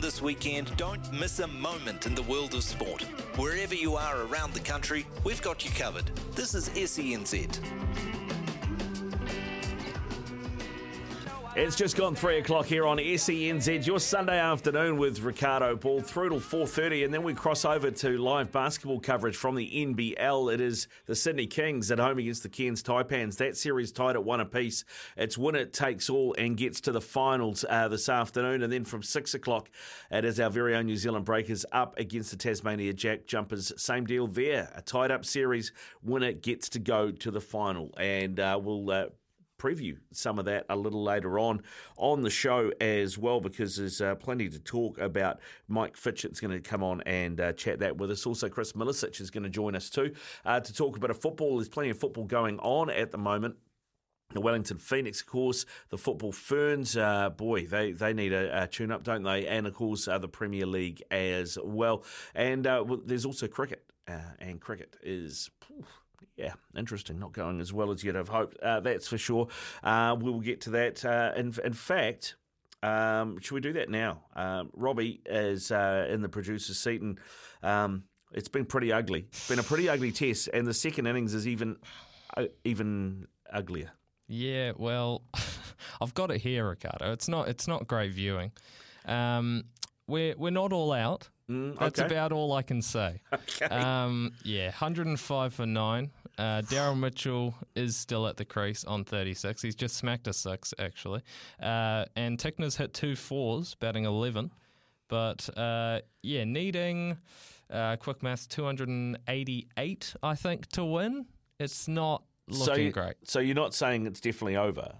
This weekend, don't miss a moment in the world of sport. Wherever you are around the country, we've got you covered. This is SENZ. It's just gone three o'clock here on SENZ. Your Sunday afternoon with Riccardo Ball through till four thirty, and then we cross over to live basketball coverage from the NBL. It is the Sydney Kings at home against the Cairns Taipans. That series tied at one apiece. It's win it takes all and gets to the finals uh, this afternoon, and then from six o'clock, it is our very own New Zealand Breakers up against the Tasmania Jack Jumpers. Same deal there. A tied up series. Winner gets to go to the final, and uh, we'll. Uh, preview some of that a little later on on the show as well because there's uh, plenty to talk about. Mike Fitchett's going to come on and uh, chat that with us. Also, Chris Milicich is going to join us too uh, to talk a football. There's plenty of football going on at the moment. The Wellington Phoenix, of course, the football Ferns, uh, boy, they, they need a, a tune up, don't they? And of course, uh, the Premier League as well. And uh, well, there's also cricket, uh, and cricket is. Yeah, interesting. Not going as well as you'd have hoped. Uh, that's for sure. Uh, we'll get to that. Uh, in, in fact, um, should we do that now? Um, Robbie is uh, in the producer's seat, and um, it's been pretty ugly. It's been a pretty ugly test, and the second innings is even uh, even uglier. Yeah, well, I've got it here, Riccardo. It's not it's not great viewing. Um, we're we're not all out. Mm, That's about all I can say. Okay. Um, yeah, 105 for nine. Uh, Daryl Mitchell is still at the crease on 36. He's just smacked a six, actually. Uh, and Tickner's hit two fours, batting 11. But uh, yeah, needing uh, quick maths 288, I think, to win. It's not looking so, you- great. So you're not saying it's definitely over?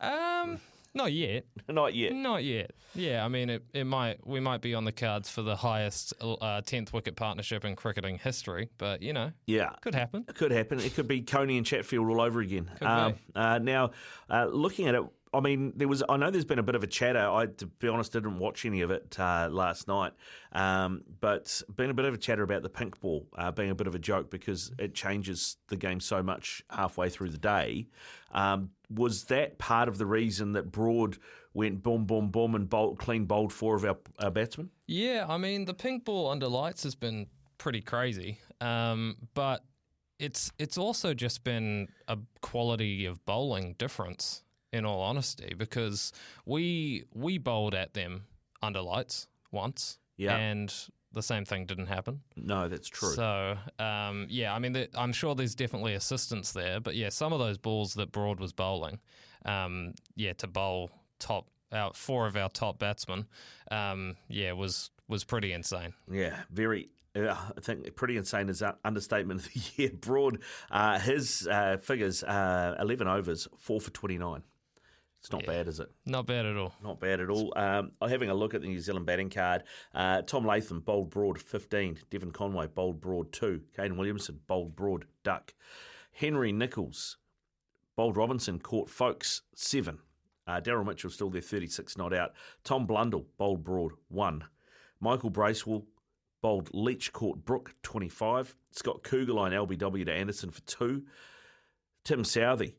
Um, not yet. Not yet. Not yet. Yeah, I mean, it, it might we might be on the cards for the highest uh, tenth wicket partnership in cricketing history, but you know, Yeah. could happen. It could happen. It could be Coney and Chatfield all over again. Could Um, be. uh, now, uh, looking at it, I mean, there was. I know there's been a bit of a chatter. I, to be honest, didn't watch any of it uh, last night, um, but been a bit of a chatter about the pink ball uh, being a bit of a joke because it changes the game so much halfway through the day. Um, was that part of the reason that Broad went boom, boom, boom, and bold, clean bowled four of our, our batsmen? Yeah, I mean, the pink ball under lights has been pretty crazy, um, but it's it's also just been a quality of bowling difference. In all honesty, because we we bowled at them under lights once, Yeah. and the same thing didn't happen. No, that's true. So, um, yeah, I mean, the, I'm sure there's definitely assistance there, but yeah, some of those balls that Broad was bowling, um, yeah, to bowl top out four of our top batsmen, um, yeah, was was pretty insane. Yeah, very. Uh, I think pretty insane is that understatement of the year. Broad, uh, his uh, figures: uh, eleven overs, four for twenty-nine. It's not Yeah. bad, is it? Not bad at all. Not bad at all. Um, I'm having a look at the New Zealand batting card. Uh, Tom Latham, bowled broad, 15. Devon Conway, bowled broad, 2. Kane Williamson, bowled broad, duck. Henry Nicholls, bowled Robinson, caught Foakes, 7. Uh, Daryl Mitchell still there, 36 not out. Tom Blundell, bowled broad, 1. Michael Bracewell, bowled Leach, caught Brook, 25. Scott Kuggeleijn, LBW to Anderson for 2. Tim Southee,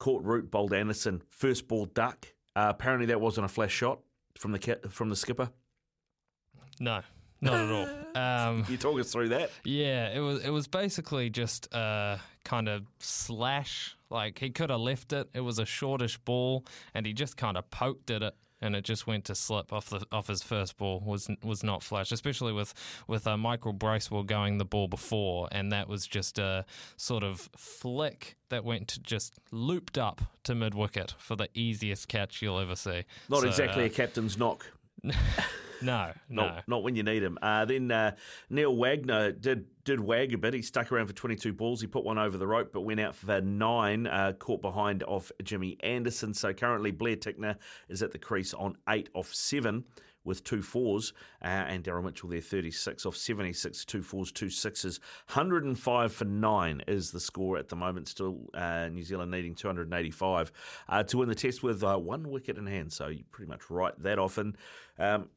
caught root, bowled Anderson, first ball duck. Uh, apparently that wasn't a flash shot from the from the skipper. No, not at all. Um, you talk us through that? Yeah, it was it was basically just a kind of slash. Like he could have left it. It was a shortish ball, and he just kind of poked at it, and it just went to slip off the off his first ball. was was not flash, especially with with uh, Michael Bracewell going the ball before, and that was just a sort of flick that went to just looped up to mid wicket for the easiest catch you'll ever see. Not So, exactly uh, a captain's knock. No, not no. not when you need him. Uh, then uh, Neil Wagner did did wag a bit. He stuck around for 22 balls. He put one over the rope, but went out for nine, uh, caught behind off Jimmy Anderson. So currently Blair Tickner is at the crease on eight off seven with two fours, uh, and Daryl Mitchell there 36 off 76, two fours, two sixes. 105 for nine is the score at the moment. Still uh, New Zealand needing 285 uh, to win the test with uh, one wicket in hand. So you pretty much write that off. And um,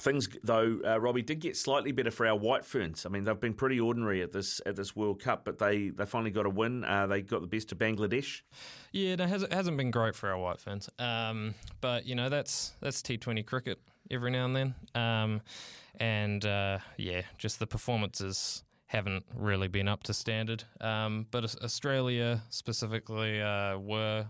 Things though, uh, Robbie did get slightly better for our White Ferns. I mean, they've been pretty ordinary at this at this World Cup, but they, they finally got a win. Uh, they got the best of Bangladesh. Yeah, it hasn't, hasn't been great for our White Ferns. Um, but you know that's that's T Twenty cricket every now and then. Um, and uh, yeah, just the performances haven't really been up to standard. Um, but Australia specifically uh, were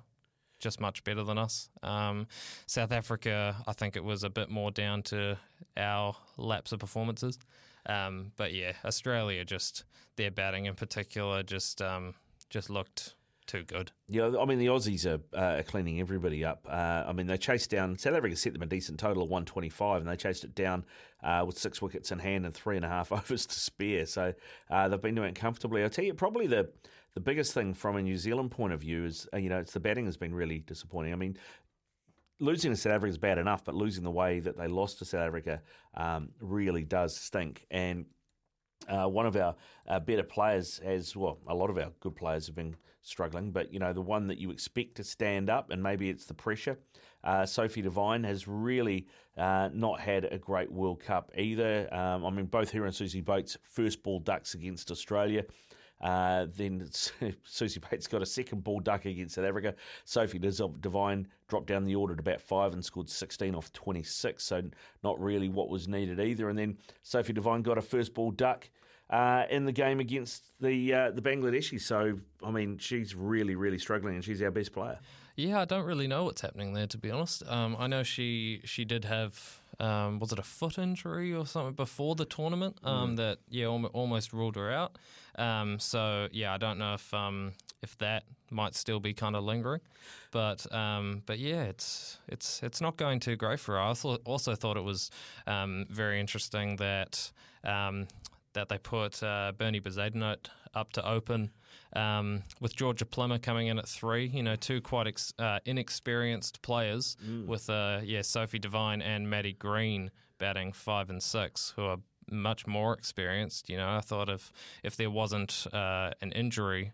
just much better than us. Um, South Africa, I think it was a bit more down to our lapse of performances. Um, but yeah, Australia just their batting in particular just um, just looked too good. Yeah, I mean the Aussies are, uh, cleaning everybody up. Uh, I mean they chased down South Africa set them a decent total of 125, and they chased it down uh, with six wickets in hand and three and a half overs to spare. So uh, they've been doing it comfortably. I tell you, probably the the biggest thing from a New Zealand point of view is, uh, you know, it's the batting has been really disappointing. I mean, losing to South Africa is bad enough, but losing the way that they lost to South Africa um, really does stink. And uh, one of our better players has, well, a lot of our good players have been struggling, but you know the one that you expect to stand up, and maybe it's the pressure. Uh, Sophie Devine has really uh, not had a great World Cup either. Um, I mean, both her and Suzie Bates first ball ducks against Australia. Uh, then Suzie Bates got a second ball duck against South Africa. Sophie Devine dropped down the order at about five and scored 16 off 26, so not really what was needed either. And then Sophie Devine got a first ball duck. Uh, in the game against the uh, the Bangladeshi, so I mean she's really really struggling, and she's our best player. Yeah, I don't really know what's happening there to be honest. Um, I know she she did have um, was it a foot injury or something before the tournament um, mm. that yeah almost ruled her out. Um, so yeah, I don't know if um, if that might still be kind of lingering, but um, but yeah, it's it's it's not going too great for her. I also, also thought it was um, very interesting that that they put uh, Bernie Bezuidenhout up to open um, with Georgia Plimmer coming in at three. You know, two quite ex- uh, inexperienced players mm. with uh, yeah Sophie Devine and Maddie Green batting five and six, who are much more experienced. You know, I thought if if there wasn't uh, an injury.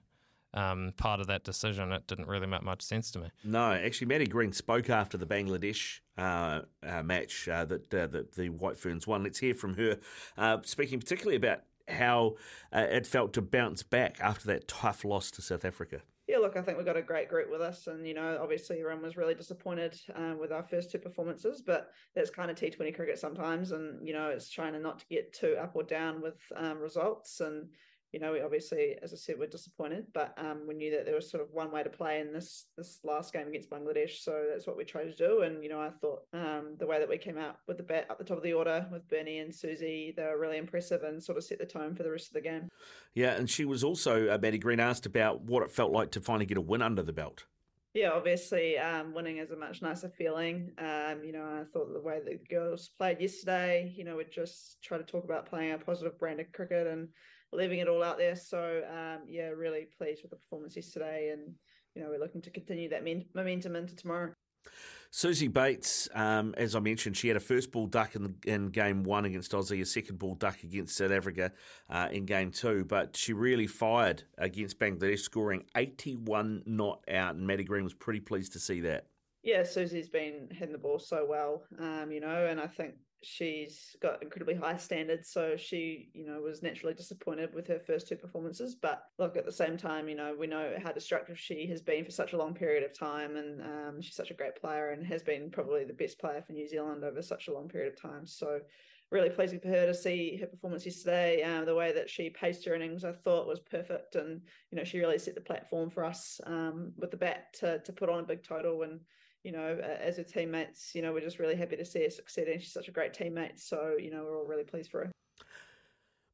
Um, part of that decision, it didn't really make much sense to me. No, actually, Maddie Green spoke after the Bangladesh uh, uh, match uh, that, uh, that the White Ferns won. Let's hear from her, uh, speaking particularly about how uh, it felt to bounce back after that tough loss to South Africa. Yeah, look, I think we've got a great group with us, and you know, obviously everyone was really disappointed um, with our first two performances, but that's kind of T Twenty cricket sometimes, and you know, it's trying to not to get too up or down with um, results, and you know, we obviously, as I said, we're disappointed, but um, we knew that there was sort of one way to play in this this last game against Bangladesh, so that's what we tried to do. And you know, I thought um, the way that we came out with the bat up the top of the order with Bernie and Suzie, they were really impressive and sort of set the tone for the rest of the game. Yeah, and she was also uh, Maddie Green asked about what it felt like to finally get a win under the belt. Yeah, obviously, um, winning is a much nicer feeling. Um, you know, I thought the way the girls played yesterday, you know, we just try to talk about playing a positive brand of cricket and leaving it all out there. So um, yeah, really pleased with the performance yesterday, and you know we're looking to continue that momentum into tomorrow. Suzie Bates, um, as I mentioned, she had a first ball duck in, in game one against Aussie, a second ball duck against South Africa uh, in game two, but she really fired against Bangladesh, scoring 81 not out, and Maddie Green was pretty pleased to see that. Yeah, Suzie's been hitting the ball so well, um, you know, and I think she's got incredibly high standards so she you know was naturally disappointed with her first two performances but look at the same time you know we know how destructive she has been for such a long period of time and um, she's such a great player and has been probably the best player for new zealand over such a long period of time so really pleasing for her to see her performance yesterday. Um, the way that she paced her innings, I thought was perfect, and you know she really set the platform for us um, with the bat to to put on a big total. And you know, as her teammates, you know, we're just really happy to see her succeed. And she's such a great teammate. So, you know, we're all really pleased for her.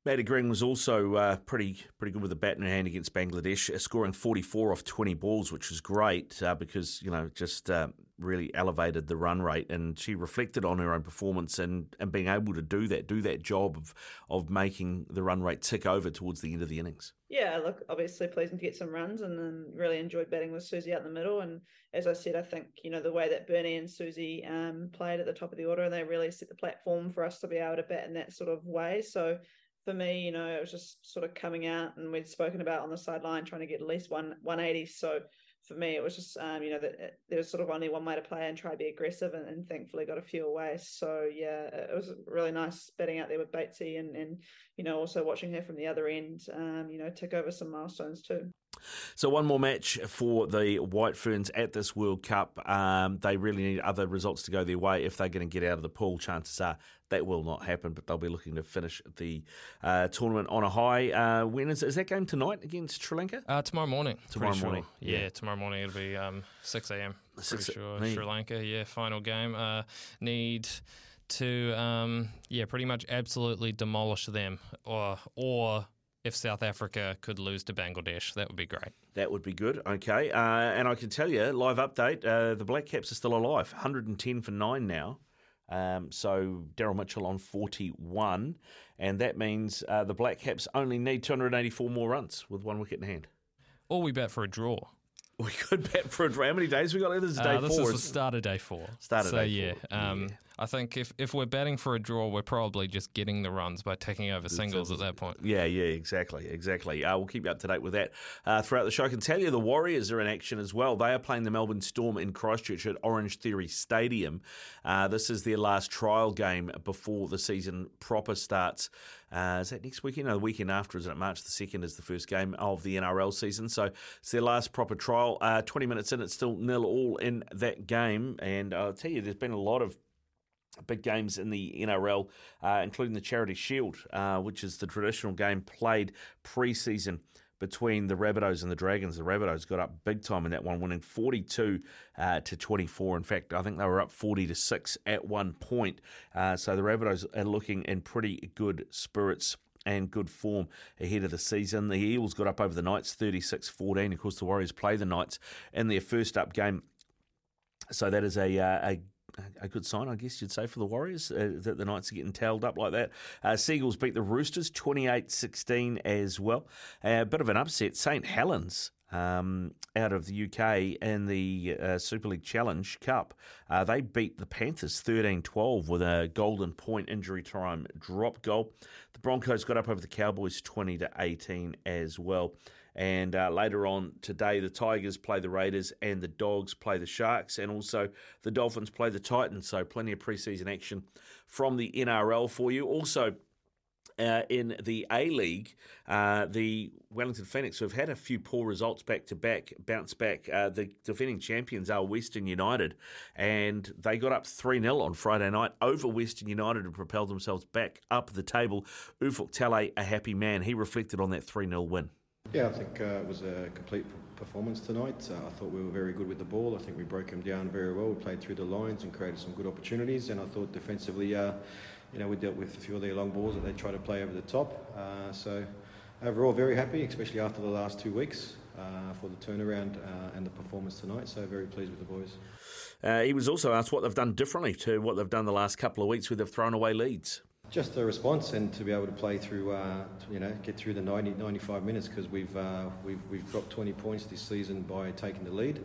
Maddie Green was also uh, pretty pretty good with the bat in her hand against Bangladesh, uh, scoring 44 off 20 balls, which was great uh, because you know just uh, really elevated the run rate, and she reflected on her own performance and, and being able to do that, do that job of of making the run rate tick over towards the end of the innings. Yeah, look, obviously pleasing to get some runs, and then really enjoyed batting with Suzie out in the middle. And as I said, I think you know the way that Bernie and Suzie um, played at the top of the order, and they really set the platform for us to be able to bat in that sort of way. So for me, you know, it was just sort of coming out, and we'd spoken about on the sideline trying to get at least one 180. So for me, it was just, um, you know, that uh, there was sort of only one way to play and try to be aggressive, and, and, thankfully got a few away. So yeah, it was really nice betting out there with Batesy, and and you know also watching her from the other end, um, you know, tick over some milestones too. So one more match for the White Ferns at this World Cup. Um, they really need other results to go their way if they're going to get out of the pool. Chances are that will not happen, but they'll be looking to finish the uh, tournament on a high. Uh, when is, is that game tonight against Sri Lanka? Uh, tomorrow morning. Tomorrow morning. Sure. Yeah, yeah, tomorrow morning it'll be um, 6 a.m. Pretty sure. Sri Lanka, yeah, final game. Uh, need to, um, yeah, pretty much absolutely demolish them or or if South Africa could lose to Bangladesh. That would be great. That would be good. Okay. Uh, and I can tell you, live update uh, the Black Caps are still alive 110 for 9 now. Um, so Daryl Mitchell on 41. And that means uh, the Black Caps only need 284 more runs with one wicket in hand. Or we bat for a draw. We could bet for a draw. How many days we got? This is day uh, this four. This is the start of day four. Start of so, day yeah, four. Um, yeah. I think if, if we're batting for a draw, we're probably just getting the runs by taking over singles at that point. Yeah, yeah, exactly, exactly. Uh, we'll keep you up to date with that uh, throughout the show. I can tell you the Warriors are in action as well. They are playing the Melbourne Storm in Christchurch at Orangetheory Stadium. Uh, this is their last trial game before the season proper starts. Uh, is that next weekend? No, the weekend after, isn't it? March the 2nd is the first game of the NRL season. So it's their last proper trial. Uh, 20 minutes in, it's still nil all in that game. And I'll tell you, there's been a lot of big games in the NRL, uh, including the Charity Shield, uh, which is the traditional game played pre-season between the Rabbitohs and the Dragons. The Rabbitohs got up big time in that one, winning 42 uh, to 24. In fact, I think they were up 40 to 6 at one point. Uh, so the Rabbitohs are looking in pretty good spirits and good form ahead of the season. The Eels got up over the Knights 36 14. Of course, the Warriors play the Knights in their first up game. So that is a, uh, a a good sign, I guess you'd say, for the Warriors uh, that the Knights are getting tailed up like that. Uh, Seagulls beat the Roosters 28 16 as well. A bit of an upset. St Helens. Um, out of the UK in the uh, Super League Challenge Cup. Uh, they beat the Panthers 13 12 with a golden point injury time drop goal. The Broncos got up over the Cowboys 20 to 18 as well. And uh, later on today, the Tigers play the Raiders and the Dogs play the Sharks, and also the Dolphins play the Titans. So, plenty of preseason action from the NRL for you. Also, uh, in the A League, uh, the Wellington Phoenix, who have had a few poor results back to back, bounce back. Uh, the defending champions are Western United, and they got up 3 0 on Friday night over Western United and propelled themselves back up the table. Ufuk Talay, a happy man, he reflected on that 3 0 win. Yeah, I think uh, it was a complete performance tonight. Uh, I thought we were very good with the ball. I think we broke them down very well. We played through the lines and created some good opportunities. And I thought defensively, uh, you know, we dealt with a few of their long balls that they tried to play over the top. Uh, so overall, very happy, especially after the last two weeks uh, for the turnaround uh, and the performance tonight. So very pleased with the boys. Uh, he was also asked what they've done differently to what they've done the last couple of weeks where they've thrown away leads. Just the response and to be able to play through, uh, you know, get through the 90, 95 minutes because we've, uh, we've, we've dropped 20 points this season by taking the lead.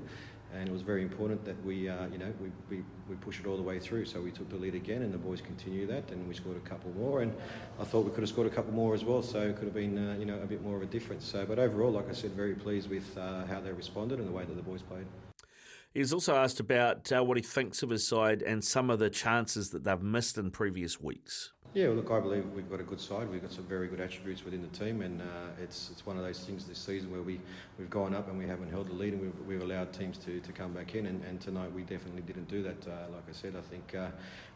And it was very important that we, uh, you know, we, we, we push it all the way through. So we took the lead again, and the boys continue that, and we scored a couple more. And I thought we could have scored a couple more as well, so it could have been, uh, you know, a bit more of a difference. So, but overall, like I said, very pleased with uh, how they responded and the way that the boys played. He's also asked about uh, what he thinks of his side and some of the chances that they've missed in previous weeks. Yeah, look, I believe we've got a good side. We've got some very good attributes within the team, and uh, it's it's one of those things this season where we we've gone up and we haven't held the lead, and we've, we've allowed teams to, to come back in. And, and tonight we definitely didn't do that. Uh, like I said, I think uh,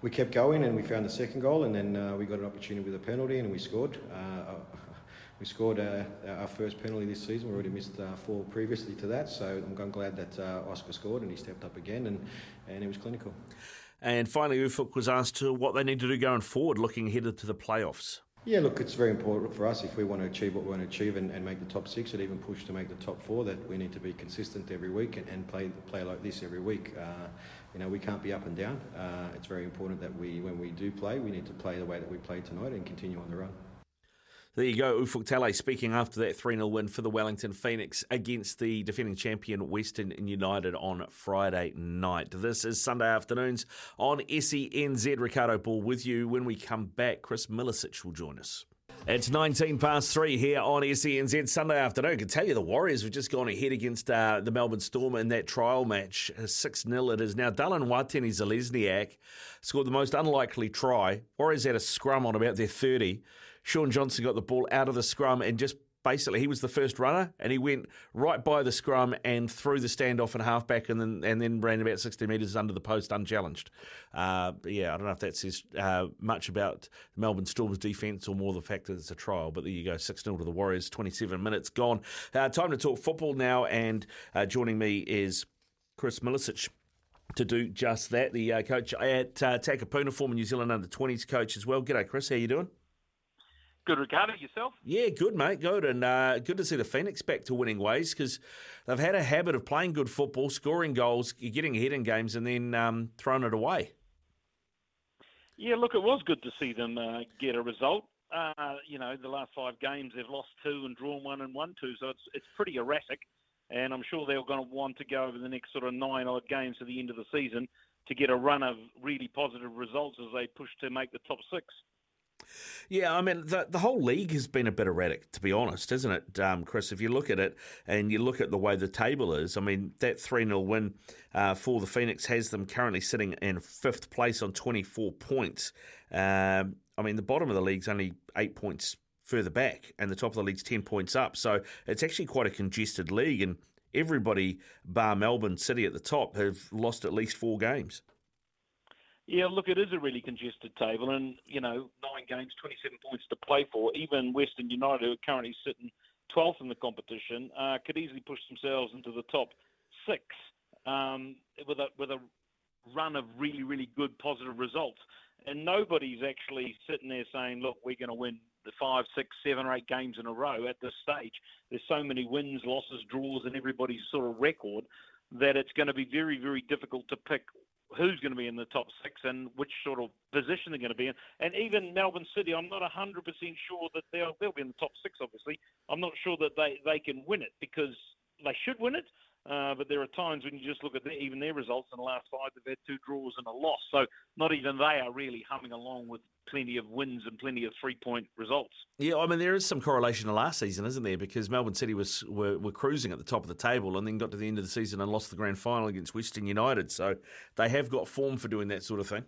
we kept going and we found the second goal, and then uh, we got an opportunity with a penalty and we scored. Uh, we scored uh, our first penalty this season. We already missed four previously to that, so I'm glad that Oscar scored and he stepped up again, and, and he was clinical. And finally, Ufuk was asked to what they need to do going forward, looking ahead to the playoffs. Yeah, look, it's very important for us if we want to achieve what we want to achieve and, and make the top six and even push to make the top four that we need to be consistent every week and, and play play like this every week. Uh, you know, we can't be up and down. Uh, it's very important that we, when we do play, we need to play the way that we played tonight and continue on the run. There you go, Ufuk Talay speaking after that 3 0 win for the Wellington Phoenix against the defending champion Western United on Friday night. This is Sunday afternoons on SENZ. Riccardo Ball with you. When we come back, Chris Milicich will join us. It's 19 past three here on SENZ Sunday afternoon. I can tell you the Warriors have just gone ahead against uh, the Melbourne Storm in that trial match. 6 0 it is now. Dallin Watene Zelezniak scored the most unlikely try. Warriors had a scrum on about their 30. Shaun Johnson got the ball out of the scrum and just basically he was the first runner and he went right by the scrum and threw the standoff and halfback and then and then ran about 60 metres under the post unchallenged. Uh, yeah, I don't know if that says uh, much about Melbourne Storm's defence or more the fact that it's a trial, but there you go, 6 0 to the Warriors, 27 minutes gone. Uh, time to talk football now, and uh, joining me is Chris Milicich to do just that, the uh, coach at uh, Takapuna, former New Zealand under 20s coach as well. G'day, Chris, how are you doing? Good, Riccardo. Yourself? Yeah, good, mate. Good, and uh, good to see the Phoenix back to winning ways because they've had a habit of playing good football, scoring goals, getting ahead in games, and then um, throwing it away. Yeah, look, it was good to see them uh, get a result. Uh, you know, the last five games they've lost two and drawn one and won two, so it's it's pretty erratic. And I'm sure they're going to want to go over the next sort of nine odd games to the end of the season to get a run of really positive results as they push to make the top six. Yeah, I mean, the, the whole league has been a bit erratic, to be honest, isn't it, um, Chris? If you look at it and you look at the way the table is, I mean, that 3 0 win uh, for the Phoenix has them currently sitting in fifth place on 24 points. Um, I mean, the bottom of the league's only eight points further back, and the top of the league's 10 points up. So it's actually quite a congested league, and everybody, bar Melbourne City at the top, have lost at least four games. Yeah, look, it is a really congested table, and you know, nine games, 27 points to play for. Even Western United, who are currently sitting 12th in the competition, uh, could easily push themselves into the top six um, with a with a run of really, really good positive results. And nobody's actually sitting there saying, "Look, we're going to win the five, six, seven, or eight games in a row." At this stage, there's so many wins, losses, draws, and everybody's sort of record that it's going to be very, very difficult to pick who's going to be in the top six and which sort of position they're going to be in. And even Melbourne City, I'm not 100% sure that they'll, they'll be in the top six, obviously. I'm not sure that they, they can win it because they should win it. Uh, but there are times when you just look at the, even their results in the last five, they've had two draws and a loss. So not even they are really humming along with plenty of wins and plenty of three point results. Yeah, I mean there is some correlation to last season, isn't there? Because Melbourne City was were, were cruising at the top of the table and then got to the end of the season and lost the grand final against Western United. So they have got form for doing that sort of thing.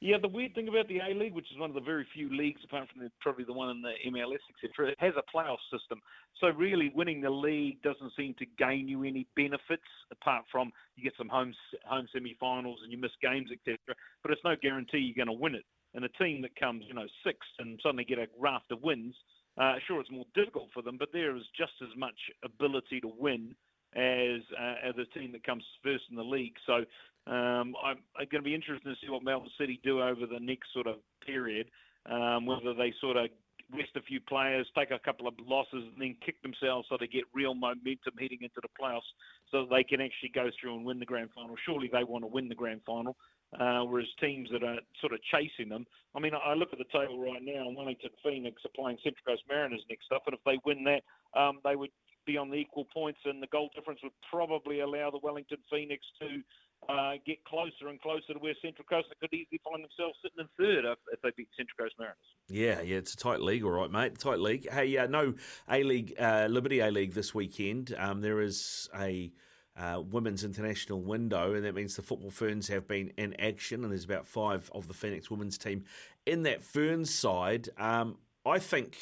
Yeah, the weird thing about the A League, which is one of the very few leagues, apart from the, probably the one in the MLS, etc., it has a playoff system. So really, winning the league doesn't seem to gain you any benefits, apart from you get some home home semi-finals and you miss games, etc. But it's no guarantee you're going to win it. And a team that comes, you know, sixth and suddenly get a raft of wins, uh, sure, it's more difficult for them, but there is just as much ability to win as uh, as a team that comes first in the league. So um, I'm, I'm going to be interested to see what Melbourne City do over the next sort of period. Um, whether they sort of rest a few players, take a couple of losses, and then kick themselves so they get real momentum heading into the playoffs, so that they can actually go through and win the grand final. Surely they want to win the grand final. Uh, whereas teams that are sort of chasing them, I mean, I look at the table right now, and Wellington Phoenix are playing Central Coast Mariners next up, and if they win that, um, they would be on the equal points, and the goal difference would probably allow the Wellington Phoenix to uh, get closer and closer to where Central Coast could easily find themselves sitting in third if, if, they beat Central Coast Mariners. Yeah, yeah, it's a tight league, all right, mate. Tight league. Hey, uh, no A League, uh, Liberty A League this weekend. Um, there is a uh, women's international window, and that means the football ferns have been in action, and there's about five of the Phoenix women's team in that ferns side. Um, I think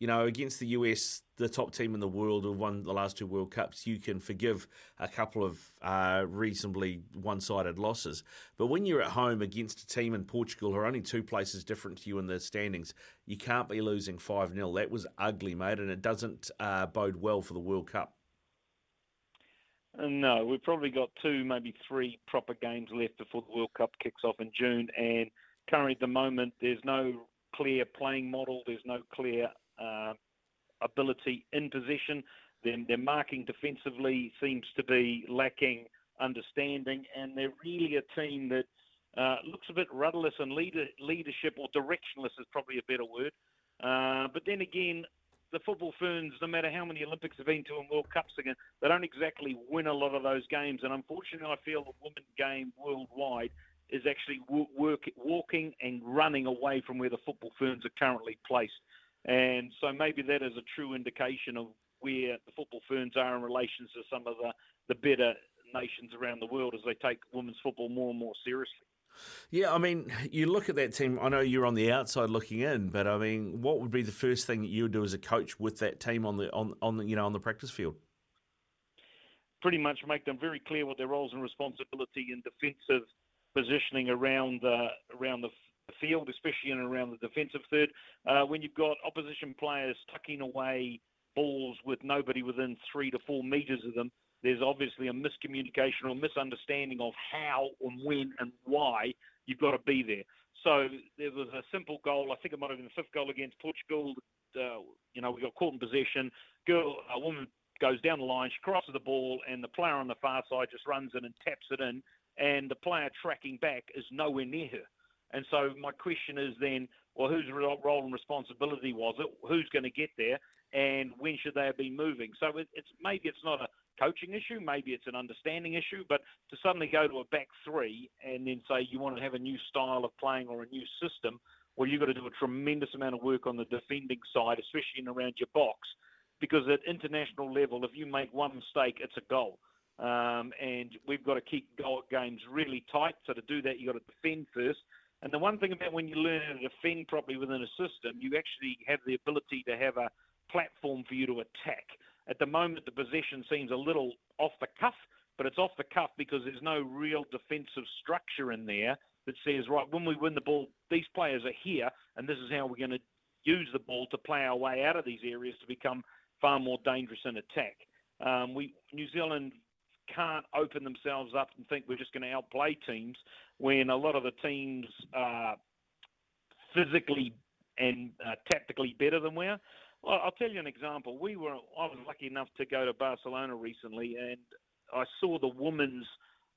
you know, against the US, the top team in the world who won the last two World Cups, you can forgive a couple of uh, reasonably one sided losses. But when you're at home against a team in Portugal who are only two places different to you in the standings, you can't be losing 5 0. That was ugly, mate, and it doesn't uh, bode well for the World Cup. Uh, no, we've probably got two, maybe three proper games left before the World Cup kicks off in June. And currently, at the moment, there's no clear playing model. There's no clear uh, ability in possession. Then their marking defensively seems to be lacking understanding, and they're really a team that uh, looks a bit rudderless and leader, leadership, or directionless is probably a better word. Uh, but then again, the football ferns, no matter how many Olympics they've been to and World Cups again, they don't exactly win a lot of those games. And unfortunately, I feel the women's game worldwide is actually work, walking and running away from where the football ferns are currently placed. And so maybe that is a true indication of where the football ferns are in relation to some of the, the better nations around the world as they take women's football more and more seriously. Yeah, I mean, you look at that team. I know you're on the outside looking in, but I mean, what would be the first thing that you would do as a coach with that team on the on on the, you know on the practice field? Pretty much make them very clear what their roles and responsibility in defensive positioning around the around the field, especially in and around the defensive third. Uh, when you've got opposition players tucking away balls with nobody within three to four meters of them, there's obviously a miscommunication or misunderstanding of how and when and why you've got to be there. So there was a simple goal. I think it might have been the fifth goal against Portugal. Uh, you know, we got caught in possession. Girl, a woman goes down the line, she crosses the ball, and the player on the far side just runs in and taps it in. And the player tracking back is nowhere near her. And so my question is then, well, whose role and responsibility was it? Who's going to get there? And when should they be moving? So it's maybe it's not a coaching issue, maybe it's an understanding issue, but to suddenly go to a back three and then say you want to have a new style of playing or a new system, well, you've got to do a tremendous amount of work on the defending side, especially in around your box, because at international level, if you make one mistake, it's a goal. Um, and we've got to keep goal games really tight. So to do that, you've got to defend first. And the one thing about when you learn how to defend properly within a system, you actually have the ability to have a platform for you to attack. At the moment, the possession seems a little off the cuff, but it's off the cuff because there's no real defensive structure in there that says, right, when we win the ball, these players are here, and this is how we're going to use the ball to play our way out of these areas to become far more dangerous in attack. Um, we New Zealand can't open themselves up and think we're just going to outplay teams when a lot of the teams are physically and uh, tactically better than we are. Well, I'll tell you an example. We were I was lucky enough to go to Barcelona recently, and I saw the women's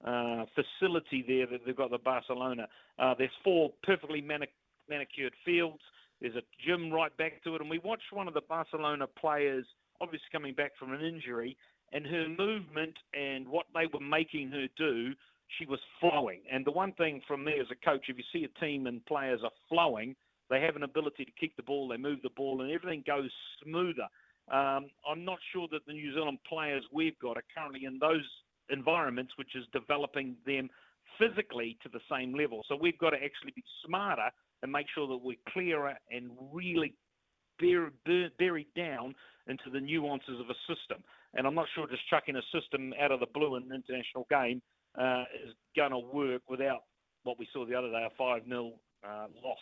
uh, facility there that they've got the Barcelona. Uh, there's four perfectly manicured fields. There's a gym right back to it, and we watched one of the Barcelona players, obviously coming back from an injury, and her movement and what they were making her do, she was flowing. And the one thing from me as a coach, if you see a team and players are flowing, they have an ability to kick the ball, they move the ball, and everything goes smoother. Um, I'm not sure that the New Zealand players we've got are currently in those environments, which is developing them physically to the same level. So we've got to actually be smarter and make sure that we're clearer and really buried down into the nuances of a system. And I'm not sure just chucking a system out of the blue in an international game uh, is going to work without what we saw the other day, a 5 0 uh, loss.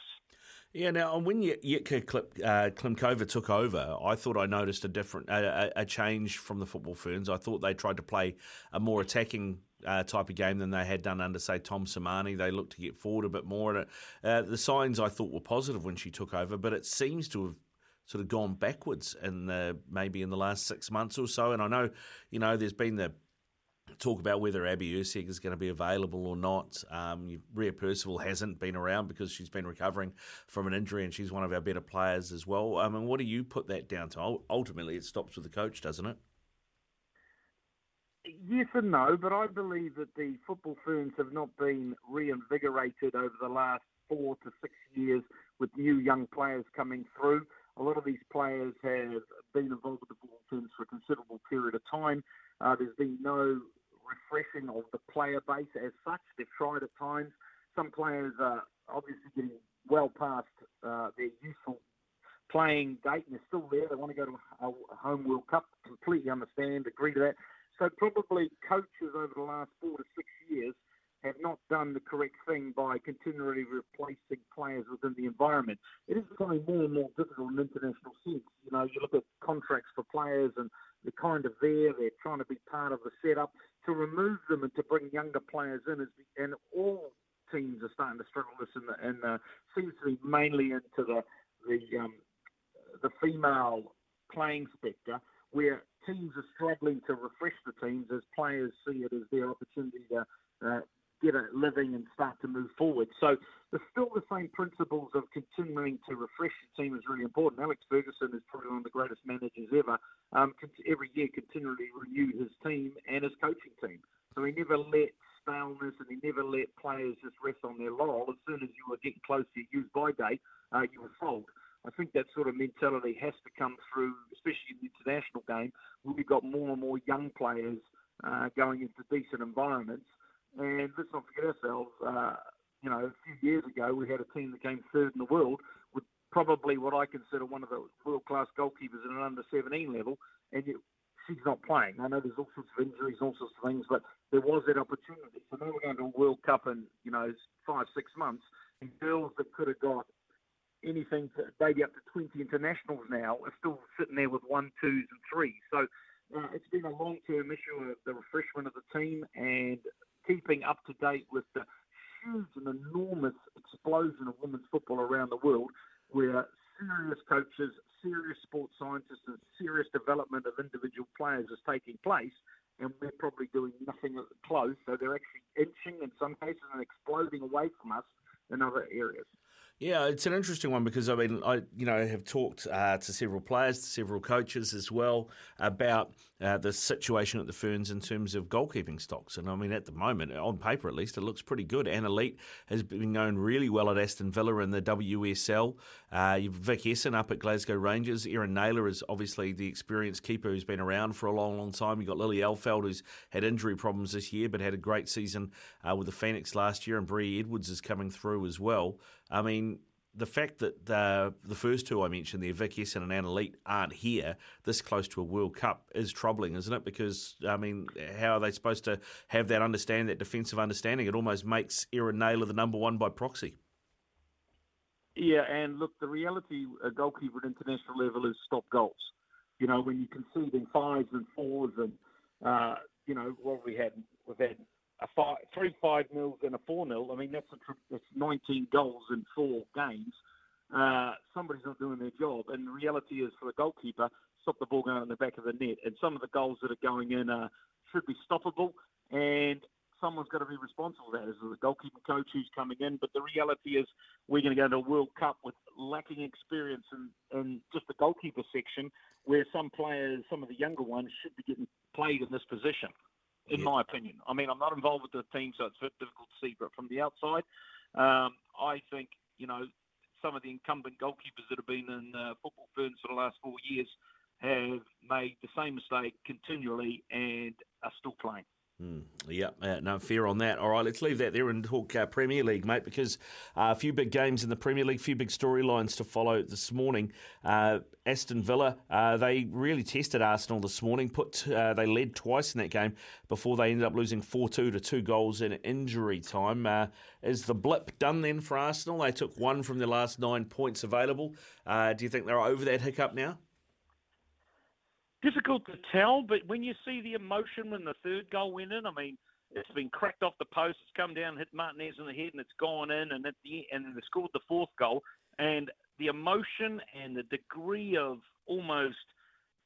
Yeah, now when Jitka uh, Klimkova took over, I thought I noticed a different a, change from the football ferns. I thought they tried to play a more attacking uh, type of game than they had done under, say, Tom Sermanni. They looked to get forward a bit more. And uh, the signs I thought were positive when she took over, but it seems to have sort of gone backwards in the, maybe in the last six months or so. And I know, you know, there's been the talk about whether Abby Erceg is going to be available or not. Um, Ria Percival hasn't been around because she's been recovering from an injury and she's one of our better players as well. I mean, what do you put that down to? Ultimately, it stops with the coach, doesn't it? Yes and no, but I believe that the football ferns have not been reinvigorated over the last four to six years with new young players coming through. A lot of these players have been involved with the ferns for a considerable period of time. Uh, there's been no refreshing of the player base as such. They've tried at times. Some players are obviously getting well past uh, their useful playing date and they're still there. They want to go to a home World Cup. Completely understand, agree to that. So probably coaches over the last four to six years have not done the correct thing by continually replacing players within the environment. It is becoming more and more difficult in international sense. You know, you look at contracts for players and they're kind of there. They're trying to be part of the setup. To remove them and to bring younger players in is, and all teams are starting to struggle with this, and uh, seems to be mainly into the the um, the female playing spectre, where teams are struggling to refresh the teams as players see it as their opportunity to uh, get a living and start to move forward. So there's still the same principles of continuing to refresh the team is really important. Alex Ferguson is probably one of the greatest managers ever. Um, every year continually renewed his team and his coaching team. So he never let staleness and he never let players just rest on their laurel. As soon as you were getting close to your use by date, uh, you were sold. I think that sort of mentality has to come through, especially in the international game, where we've got more and more young players uh, going into decent environments. And let's not forget ourselves, uh, you know, a few years ago we had a team that came third in the world with probably what I consider one of the world class goalkeepers at an under 17 level, and yet she's not playing. I know there's all sorts of injuries, and all sorts of things, but there was that opportunity. So now we're going to a World Cup in, you know, five, six months, and girls that could have got anything to maybe up to 20 internationals now are still sitting there with one, twos, and threes. So uh, it's been a long term issue of the refreshment of the team and keeping up to date with the huge and enormous explosion of women's football around the world, where serious coaches, serious sports scientists, and serious development of individual players is taking place. And we're probably doing nothing close. So they're actually inching in some cases and exploding away from us in other areas. Yeah, it's an interesting one because I mean, I you know have talked uh, to several players, to several coaches as well about uh, the situation at the Ferns in terms of goalkeeping stocks. And I mean, at the moment, on paper at least, it looks pretty good. Anna Leat has been going really well at Aston Villa in the WSL. Uh, you've Vic Esson up at Glasgow Rangers. Erin Nayler is obviously the experienced keeper who's been around for a long, long time. You've got Lily Alfeld, who's had injury problems this year, but had a great season uh, with the Phoenix last year, and Brie Edwards is coming through as well. I mean, the fact that the, the first two I mentioned there, Vic Esson and Anna Leat, aren't here this close to a World Cup is troubling, isn't it? Because, I mean, how are they supposed to have that understanding, that defensive understanding? It almost makes Erin Nayler the number one by proxy. Yeah, and look, the reality, a goalkeeper at international level is stop goals. You know, when you concede in fives and fours and, uh, you know, what we had, we've had a five, three five nils and a four nil. I mean, that's a, that's 19 goals in four games. Uh, somebody's not doing their job, and the reality is for the goalkeeper, stop the ball going in the back of the net. And some of the goals that are going in uh, should be stoppable, and someone's got to be responsible for that. As the goalkeeper coach who's coming in, but the reality is we're going to go to a World Cup with lacking experience in, in just the goalkeeper section, where some players, some of the younger ones, should be getting played in this position in yeah. my opinion. I mean, I'm not involved with the team, so it's very difficult to see, but from the outside, um, I think, you know, some of the incumbent goalkeepers that have been in uh, football ferns for the last four years have made the same mistake continually and are still playing. Mm, yeah, uh, no fear on that. All right, let's leave that there and talk uh, Premier League, mate, because uh, a few big games in the Premier League, a few big storylines to follow this morning. Uh, Aston Villa, uh, they really tested Arsenal this morning. Put uh, They led twice in that game before they ended up losing 4 2 to two goals in injury time. is the blip done then for Arsenal? They took one from their last nine points available. do you think they're over that hiccup now? Difficult to tell, but when you see the emotion when the third goal went in, I mean, it's been cracked off the post, it's come down, hit Martinez in the head, and it's gone in, and at the and they scored the fourth goal, and the emotion and the degree of almost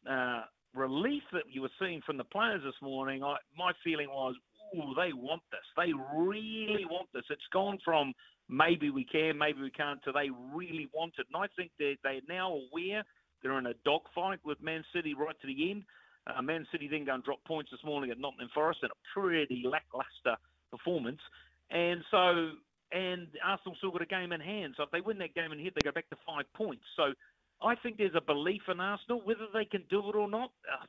uh, relief that you were seeing from the players this morning, I, my feeling was, oh, they want this, they really want this. It's gone from maybe we can, maybe we can't, to they really want it, and I think they they're now aware they're in a dogfight with Man City right to the end. Uh, Man City then go and drop points this morning at Nottingham Forest in a pretty lackluster performance. And so, and Arsenal still got a game in hand. So if they win that game in hand, they go back to five points. So I think there's a belief in Arsenal. Whether they can do it or not, uh,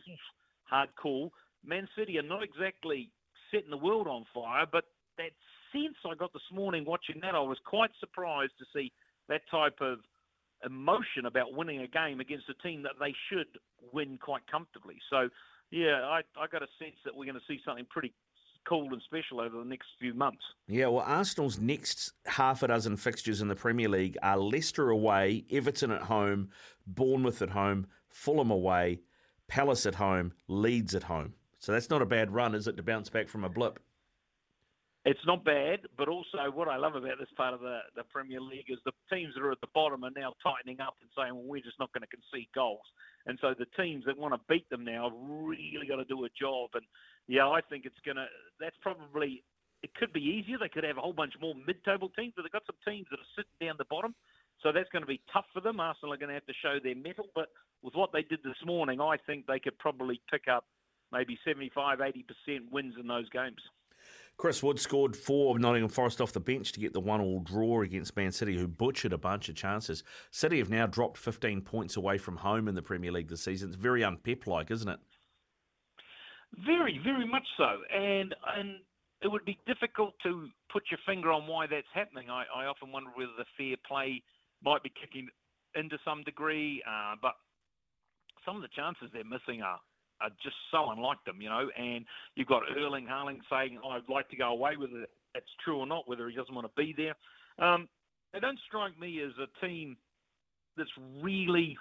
hard call. Man City are not exactly setting the world on fire, but that sense I got this morning watching that, I was quite surprised to see that type of emotion about winning a game against a team that they should win quite comfortably. So, yeah, I, I got a sense that we're going to see something pretty cool and special over the next few months. Yeah, well, Arsenal's next half a dozen fixtures in the Premier League are Leicester away, Everton at home, Bournemouth at home, Fulham away, Palace at home, Leeds at home. So that's not a bad run, is it, to bounce back from a blip? It's not bad, but also what I love about this part of the, the Premier League is the teams that are at the bottom are now tightening up and saying, well, we're just not going to concede goals. And so the teams that want to beat them now have really got to do a job. And yeah, I think it's going to, that's probably, it could be easier. They could have a whole bunch more mid table teams, but they've got some teams that are sitting down the bottom. So that's going to be tough for them. Arsenal are going to have to show their mettle. But with what they did this morning, I think they could probably pick up maybe 75, 80% wins in those games. Chris Wood scored for of Nottingham Forest off the bench to get the one-all draw against Man City, who butchered a bunch of chances. City have now dropped 15 points away from home in the Premier League this season. It's very unpep-like, isn't it? Very, very much so. And and it would be difficult to put your finger on why that's happening. I, I often wonder whether the fair play might be kicking into some degree, uh, but some of the chances they're missing are are just so unlike them, you know. And you've got Erling Haaland saying, "I'd like to go away," whether that's true or not, whether he doesn't want to be there. Um, they don't strike me as a team that's really.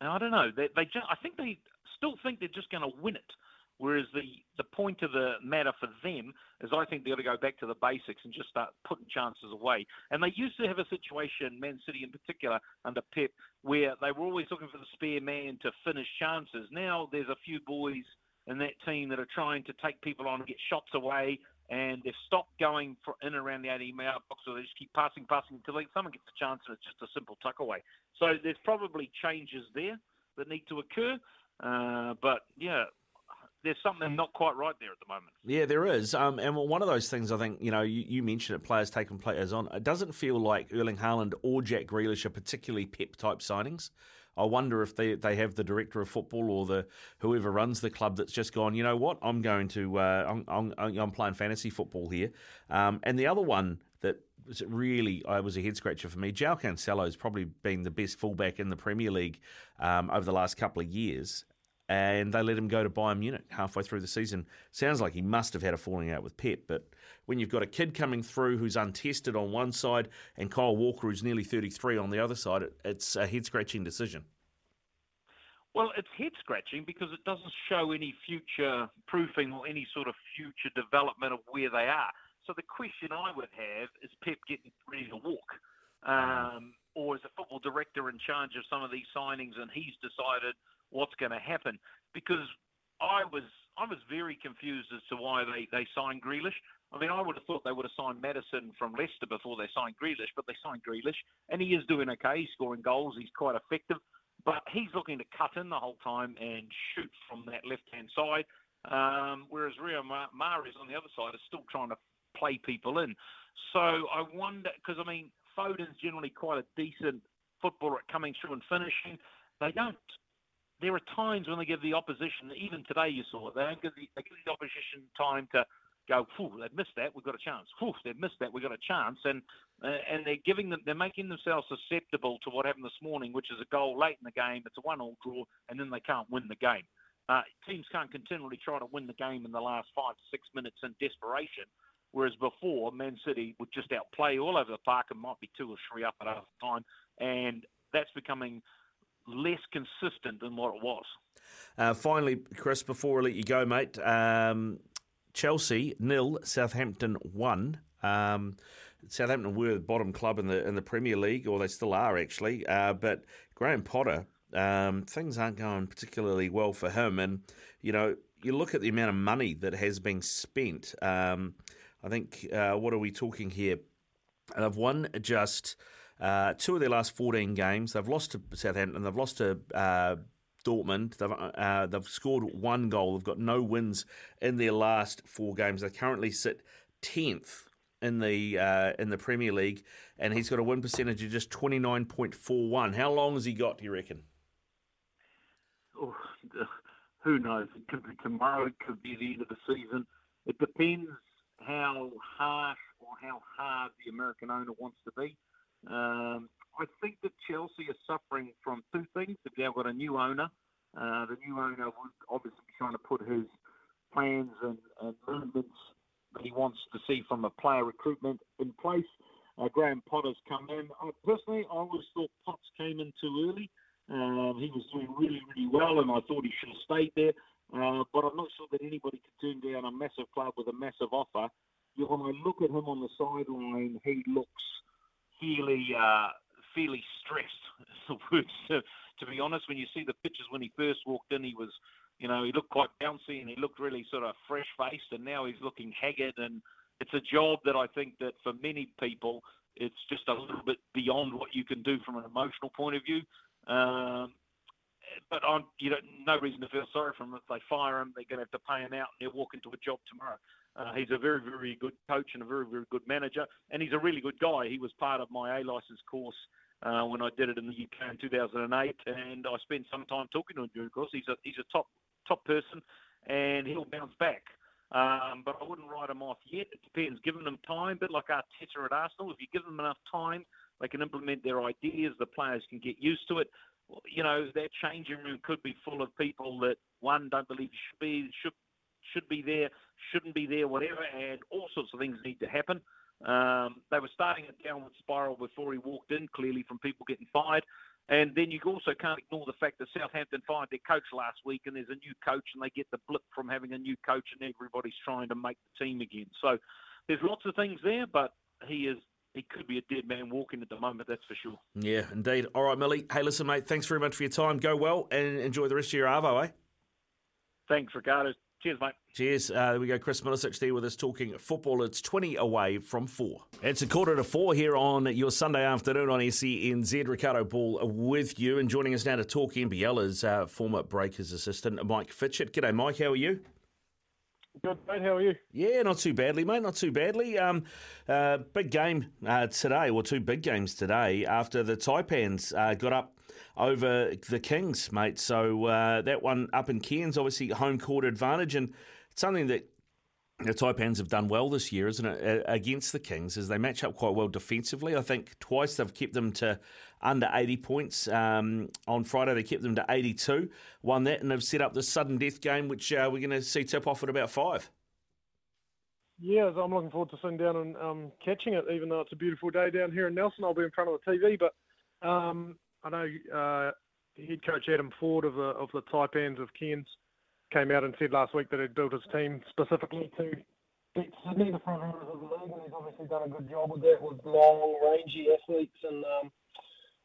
I don't know. They, they just, I think they still think they're just going to win it. Whereas the, the point of the matter for them is I think they've got to go back to the basics and just start putting chances away. And they used to have a situation, Man City in particular, under Pep, where they were always looking for the spare man to finish chances. Now there's a few boys in that team that are trying to take people on and get shots away, and they've stopped going for in around the 80 metre box, or they just keep passing, passing until someone gets a chance and it's just a simple tuck away. So there's probably changes there that need to occur. Uh, but yeah, there's something not quite right there at the moment. Yeah, there is. Um, and one of those things, I think, you know, you, you mentioned it, players taking players on. It doesn't feel like Erling Haaland or Jack Grealish are particularly pep type signings. I wonder if they, they have the director of football or the whoever runs the club that's just gone. You know what? I'm going to uh, I'm, I'm, I'm, playing fantasy football here. Um, and the other one that was really I was a head scratcher for me. João Cancelo has probably been the best fullback in the Premier League um, over the last couple of years, and they let him go to Bayern Munich halfway through the season. Sounds like he must have had a falling out with Pep, but when you've got a kid coming through who's untested on one side and Kyle Walker who's nearly 33 on the other side, it's a head scratching decision. Well, it's head scratching because it doesn't show any future proofing or any sort of future development of where they are. So the question I would have is Pep getting ready to walk? Um, or is the football director in charge of some of these signings and he's decided – what's going to happen because I was I was very confused as to why they, they signed Grealish. I mean, I would have thought they would have signed Maddison from Leicester before they signed Grealish, but they signed Grealish, and he is doing okay. He's scoring goals. He's quite effective, but he's looking to cut in the whole time and shoot from that left-hand side. Um, whereas Riyad Mahrez on the other side is still trying to play people in. So I wonder, because I mean, Foden's generally quite a decent footballer at coming through and finishing. They don't there are times when they give the opposition, even today you saw it, they don't give the, they give the opposition time to go, Phew, they've missed that, we've got a chance. Phew, they've missed that, we've got a chance. And uh, and they're giving them, they're making themselves susceptible to what happened this morning, which is a goal late in the game, it's a one-all draw, and then they can't win the game. Uh, teams can't continually try to win the game in the last five to six minutes in desperation. Whereas before, Man City would just outplay all over the park and might be two or three up at half time, and that's becoming less consistent than what it was. Uh, finally, Chris, before I let you go, mate, um, Chelsea nil, Southampton one. Um, Southampton were the bottom club in the in the Premier League, or they still are actually. Uh, but Graham Potter, um, things aren't going particularly well for him. And you know, you look at the amount of money that has been spent. Um, I think uh, what are we talking here? They've won just uh, two of their last 14 games, they've lost to Southampton, they've lost to uh, Dortmund. They've, uh, they've scored one goal. They've got no wins in their last four games. They currently sit 10th in the uh, in the Premier League, and he's got a win percentage of just 29.41. How long has he got, do you reckon? Oh, who knows? It could be tomorrow. It could be the end of the season. It depends how harsh or how hard the American owner wants to be. Um, I think that Chelsea is suffering from two things. They've now got a new owner. Uh, the new owner was obviously trying to put his plans and, and movements that he wants to see from a player recruitment in place. Uh, Graham Potter's come in. I, personally, I always thought Potts came in too early. Um, he was doing really, really well, and I thought he should have stayed there. Uh, but I'm not sure that anybody could turn down a massive club with a massive offer when I look at him on the sideline, he looks fairly uh, fairly stressed. to, to be honest, when you see the pictures when he first walked in, he was, you know, he looked quite bouncy and he looked really sort of fresh faced, and now he's looking haggard. And it's a job that I think that for many people, it's just a little bit beyond what you can do from an emotional point of view. Um, but on you know, no reason to feel sorry for him. If they fire him, they're going to have to pay him out, and he'll walk into a job tomorrow. Uh, he's a very, very good coach and a very, very good manager, and he's a really good guy. He was part of my A license course uh, when I did it in the UK in 2008, and I spent some time talking to him the course. He's a he's a top top person, and he'll bounce back. Um, but I wouldn't write him off yet. It depends. Giving them time, a bit like Arteta at Arsenal. If you give them enough time, they can implement their ideas. The players can get used to it. You know, that changing room could be full of people that one don't believe should be should should be there, shouldn't be there, whatever, and all sorts of things need to happen. Um, they were starting a downward spiral before he walked in, clearly from people getting fired. And then you also can't ignore the fact that Southampton fired their coach last week, and there's a new coach, and they get the blip from having a new coach, and everybody's trying to make the team again. So there's lots of things there, but he is he could be a dead man walking at the moment, that's for sure. Yeah, indeed. All right, Millie. Hey, listen, mate, thanks very much for your time. Go well and enjoy the rest of your Arvo, eh? Thanks, Riccardo. Cheers, mate. Cheers. Uh, there we go. Chris Milicich there with us talking football. It's 20 away from four. It's a quarter to four here on your Sunday afternoon on SENZ. Riccardo Ball with you. And joining us now to talk NBL is uh, former Breakers assistant Mike Fitchett. G'day, Mike. How are you? Good, mate. How are you? Yeah, not too badly, mate. Not too badly. Um, uh, big game uh, today, or two big games today, after the Taipans uh, got up over the Kings, mate. So uh, that one up in Cairns, obviously home court advantage, and something that the Taipans have done well this year, isn't it, against the Kings, as they match up quite well defensively. I think twice they've kept them to under 80 points. Um, on Friday, they kept them to 82, won that, and they've set up the sudden death game, which uh, we're going to see tip off at about five. Yeah, I'm looking forward to sitting down and um, catching it, even though it's a beautiful day down here in Nelson. I'll be in front of the TV, but um, I know uh, head coach Adam Forde of the of the Taipans of Cairns came out and said last week that he'd built his team specifically to beat Sydney, the front runners of the league, and he's obviously done a good job with that with long, rangy athletes, and um,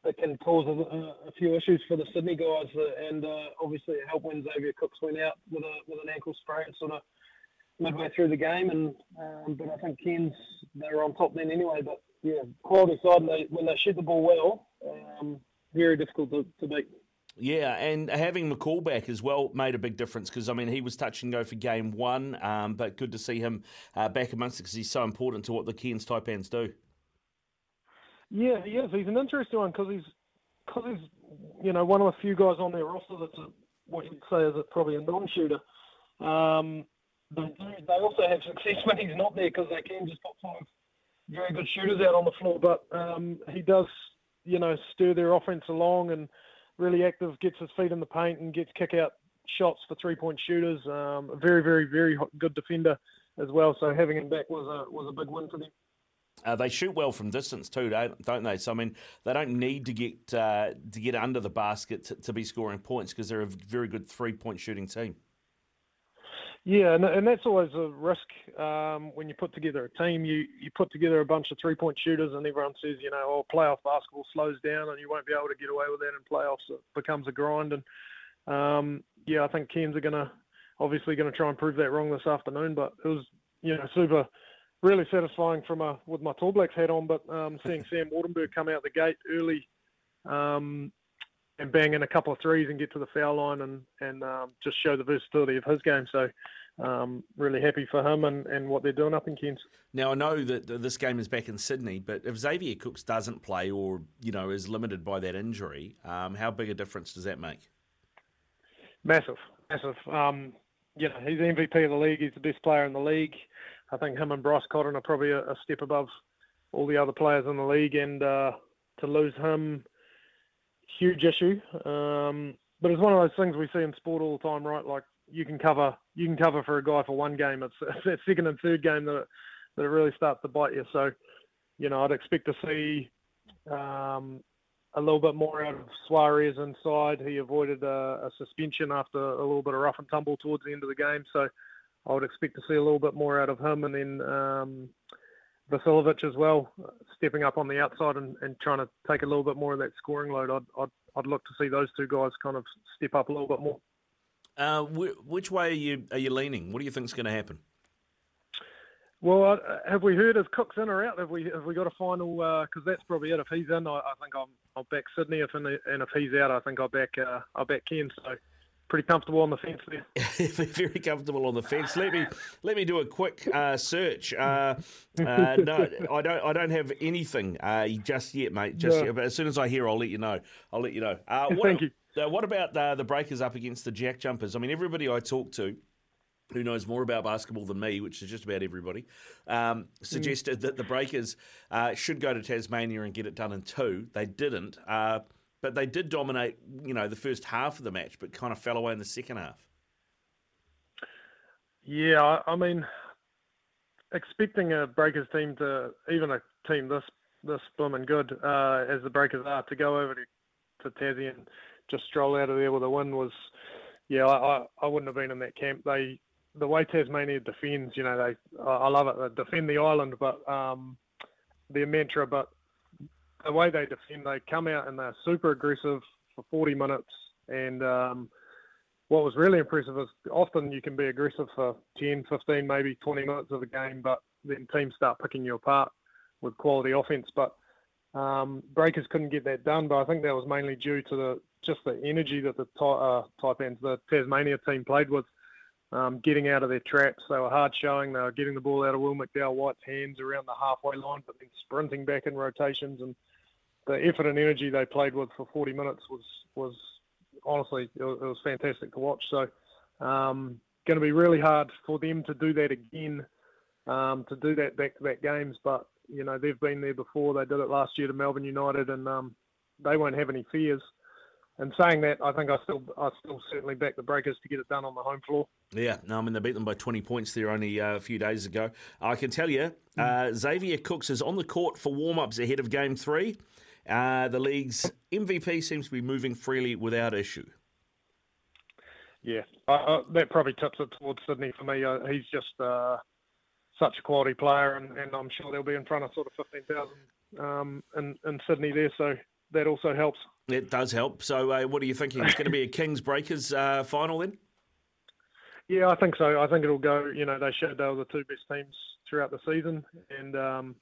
it can cause a, a, few issues for the Sydney guys. Uh, and uh, obviously, it helped when Xavier Cooks went out with a with an ankle sprain, sort of midway through the game. And um, but I think Cairns they were on top then anyway. But yeah, quality side, and they, when they shoot the ball well. Um, very difficult to, to beat. Yeah, and having McCall back as well made a big difference because I mean he was touch and go for game one, um, but good to see him uh, back amongst it because he's so important to what the Cairns Taipans do. Yeah, he is. He's an interesting one because he's because he's you know one of the few guys on their roster that's a, what you'd say is a, probably a non-shooter. Um, they, they also have success when he's not there because they can just put five very good shooters out on the floor. But um, he does you know, stir their offense along and really active, gets his feet in the paint and gets kick out shots for three point shooters. Um, a very, very, very good defender as well. So having him back was a was a big win for them. Uh, they shoot well from distance too, don't they? So I mean, they don't need to get uh, to get under the basket to, to be scoring points because they're a very good three point shooting team. Yeah, and, and that's always a risk um, when you put together a team. You you put together a bunch of three point shooters, and everyone says, you know, oh, playoff basketball slows down, and you won't be able to get away with that in playoffs. It becomes a grind, and um, yeah, I think Cairns are going to obviously going to try and prove that wrong this afternoon. But it was you know super, really satisfying from a with my Tall Blacks hat on. But um, seeing Sam Waardenburg come out the gate early. Um, and bang in a couple of threes and get to the foul line and and um, just show the versatility of his game. So um, really happy for him and, and what they're doing up in Cairns. Now I know that this game is back in Sydney, but if Xavier Cooks doesn't play or you know is limited by that injury, um, how big a difference does that make? Massive, massive. Um, you know, he's the MVP of the league. He's the best player in the league. I think him and Bryce Cotton are probably a, a step above all the other players in the league, and uh, to lose him huge issue. Um, but it's one of those things we see in sport all the time, right? Like you can cover you can cover for a guy for one game. It's, it's that second and third game that it, that it really starts to bite you. So, you know, I'd expect to see um, a little bit more out of Soares inside. He avoided a, a, suspension after a little bit of rough and tumble towards the end of the game. So I would expect to see a little bit more out of him, and then um, Vasiljevic as well, stepping up on the outside and, and trying to take a little bit more of that scoring load. I'd, I'd, I'd look to see those two guys kind of step up a little bit more. Uh, which way are you are you leaning? What do you think is going to happen? Well, uh, have we heard if Cook's in or out? Have we have we got a final? Because uh, that's probably it. If he's in, I, I think I'm, I'll back Sydney. If in the, and if he's out, I think I'll back uh, I'll back Cairns. So pretty comfortable on the fence there. Very comfortable on the fence. Let me let me do a quick uh, search. Uh, uh, no, I don't. I don't have anything uh, just yet, mate. Just no. yet. But as soon as I hear, I'll let you know. I'll let you know. Uh, what, Thank you. Uh, what about the Breakers up against the Jack Jumpers? I mean, everybody I talk to who knows more about basketball than me, which is just about everybody, um, suggested mm. that the Breakers uh, should go to Tasmania and get it done in two. They didn't. Uh, but they did dominate, you know, the first half of the match, but kind of fell away in the second half. Yeah, I mean, expecting a Breakers team to even a team this this blooming good uh, as the Breakers are to go over to to Tassie and just stroll out of there with a win was, yeah, I, I wouldn't have been in that camp. They the way Tasmania defends, you know, they I love it. They defend the island, but um, their mantra, but the way they defend, they come out and they're super aggressive for 40 minutes. And um, what was really impressive is often you can be aggressive for 10, 15, maybe 20 minutes of a game, but then teams start picking you apart with quality offense. But um, Breakers couldn't get that done, but I think that was mainly due to the just the energy that the uh, Taipans, the Tasmania team played with, um, getting out of their traps. They were hard showing. They were getting the ball out of Will McDowell White's hands around the halfway line, but then sprinting back in rotations and the effort and energy they played with for 40 minutes was was honestly it was, it was fantastic to watch. So um, going to be really hard for them to do that again, um, to do that back-to-back games. But you know they've been there before. They did it last year to Melbourne United, and um, they won't have any fears. And saying that, I think I still I still certainly back the Breakers to get it done on the home floor. Yeah, no, I mean they beat them by 20 points there only uh, a few days ago. I can tell you, uh, Xavier Cooks is on the court for warm-ups ahead of Game Three. Uh, the league's MVP seems to be moving freely without issue. Yeah, uh, that probably tips it towards Sydney for me. Uh, he's just uh, such a quality player, and, and, I'm sure they'll be in front of sort of 15,000 um, in, in Sydney there, so that also helps. It does help. So, uh, what are you thinking? It's going to be a Kings Breakers uh, final then? Yeah, I think so. I think it'll go. You know, they showed they were the two best teams throughout the season, and um,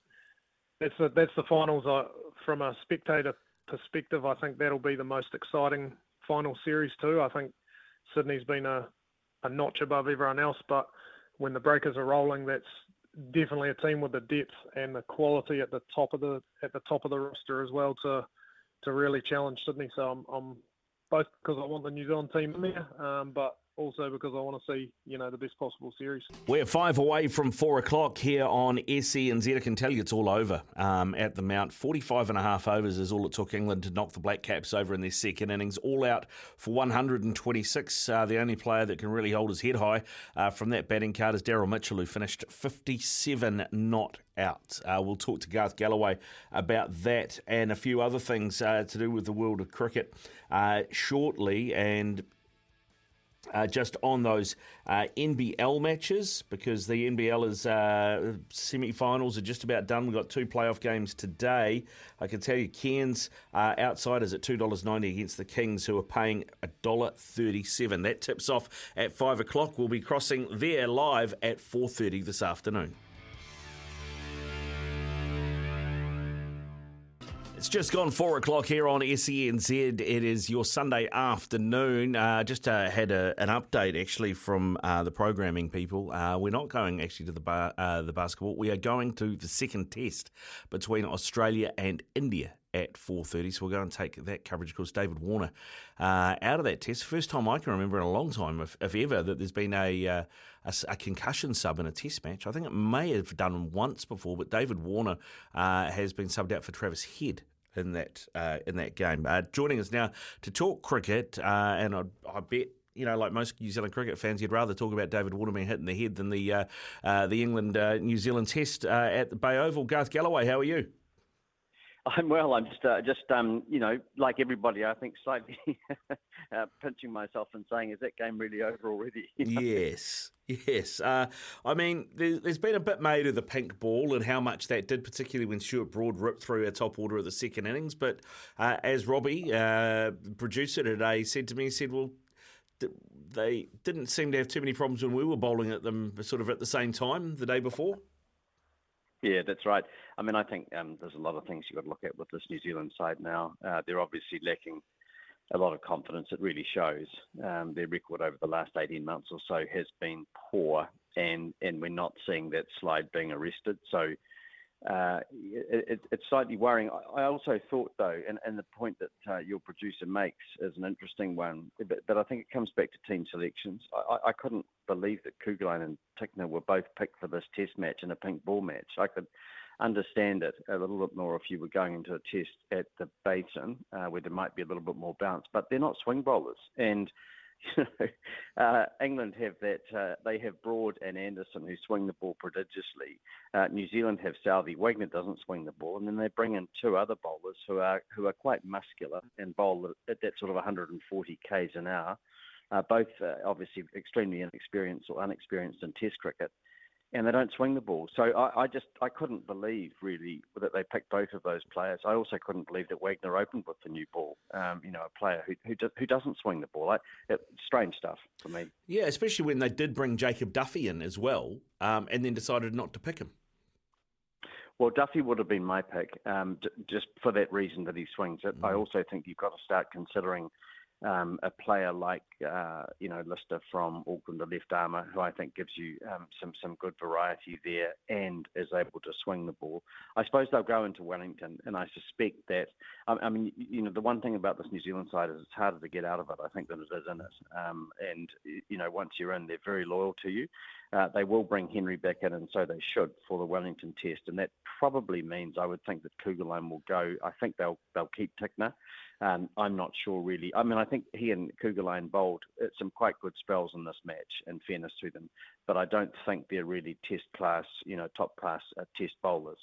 that's the that's the finals. I, from a spectator perspective, I think that'll be the most exciting final series too. I think Sydney's been a, a notch above everyone else, but when the Breakers are rolling, that's definitely a team with the depth and the quality at the top of the at the top of the roster as well to to really challenge Sydney. So I'm, I'm both because I want the New Zealand team in there, um, but also because I want to see, you know, the best possible series. We're five away from four o'clock here on SE and I can tell you it's all over um, at the Mount. 45 and a half overs is all it took England to knock the Black Caps over in their second innings. All out for 126. Uh, the only player that can really hold his head high uh, from that batting card is Daryl Mitchell, who finished 57 not out. Uh, we'll talk to Garth Galloway about that and a few other things uh, to do with the world of cricket uh, shortly. And uh, just on those uh, NBL matches because the NBL is uh, semi-finals are just about done. We've got two playoff games today. I can tell you, Cairns uh, outsiders at two dollars ninety against the Kings, who are paying a dollar thirty-seven. That tips off at five o'clock. We'll be crossing there live at four thirty this afternoon. It's just gone four o'clock here on SENZ. It is your Sunday afternoon. Uh, just uh, had a, an update actually from uh, the programming people. Uh, we're not going actually to the bar, uh, the basketball. We are going to the second test between Australia and India at 4.30 so we'll go and take that coverage of course David Warner uh, out of that test first time I can remember in a long time if, if ever that there's been a, uh, a, a, concussion sub in a test match I think it may have done once before but David Warner uh, has been subbed out for Travis Head in that uh, in that game. Uh, joining us now to talk cricket, uh, and I, I, bet. You know, like most New Zealand cricket fans, you'd rather talk about David Warner being hit in the head than the uh, uh, the England New Zealand Test at the Bay Oval. Garth Galloway, how are you? I'm well. I'm just, uh, just um, you know, like everybody, I think slightly uh, pinching myself and saying, "Is that game really over already?" yes, yes. Uh, I mean, there, has been a bit made of the pink ball and how much that did, particularly when Stuart Broad ripped through a top order of the second innings. But uh, as Robbie, uh, producer today, said to me, he said, "Well." They didn't seem to have too many problems when we were bowling at them, sort of at the same time the day before. Yeah, that's right. I mean, I think um, there's a lot of things you've got to look at with this New Zealand side now. Uh, they're obviously lacking a lot of confidence. It really shows. Um, their record over the last 18 months or so has been poor, and, and we're not seeing that slide being arrested. So uh, it, it's slightly worrying. I also thought, though, and, the point that uh, your producer makes is an interesting one, but, I think it comes back to team selections. I couldn't believe that Kuggeleijn and Tickner were both picked for this test match in a pink ball match. I could understand it a little bit more if you were going into a test at the Basin, uh, where there might be a little bit more bounce, but they're not swing bowlers. And you uh, England have that. Uh, they have Broad and Anderson who swing the ball prodigiously. Uh, New Zealand have Southee. Wagner doesn't swing the ball, and then they bring in two other bowlers who are who are quite muscular and bowl at that sort of 140 k's an hour. Uh, both uh, obviously extremely inexperienced or unexperienced in Test cricket and they don't swing the ball. So I, I, just I couldn't believe really that they picked both of those players. I also couldn't believe that Wagner opened with the new ball. Um, you know, a player who who, do, who doesn't swing the ball. I, it, strange stuff for me. Yeah, especially when they did bring Jacob Duffy in as well, um, and then decided not to pick him. Well, Duffy would have been my pick, um, d- just for that reason that he swings it. Mm. I also think you've got to start considering um, a player like uh, you know Lister from Auckland, the left armour, who I think gives you um, some some good variety there and is able to swing the ball. I suppose they'll go into Wellington, and I suspect that. I mean, you know, the one thing about this New Zealand side is it's harder to get out of it. I think than it is in it. Um, and you know, once you're in, they're very loyal to you. Uh, they will bring Henry back in, and so they should for the Wellington Test, and that probably means I would think that Kuggeleijn will go. I think they'll they'll keep Tickner. Um, I'm not sure really. I mean, I think he and Kuggeleijn bowled uh, some quite good spells in this match. In fairness to them, but I don't think they're really Test class, you know, top class uh, Test bowlers.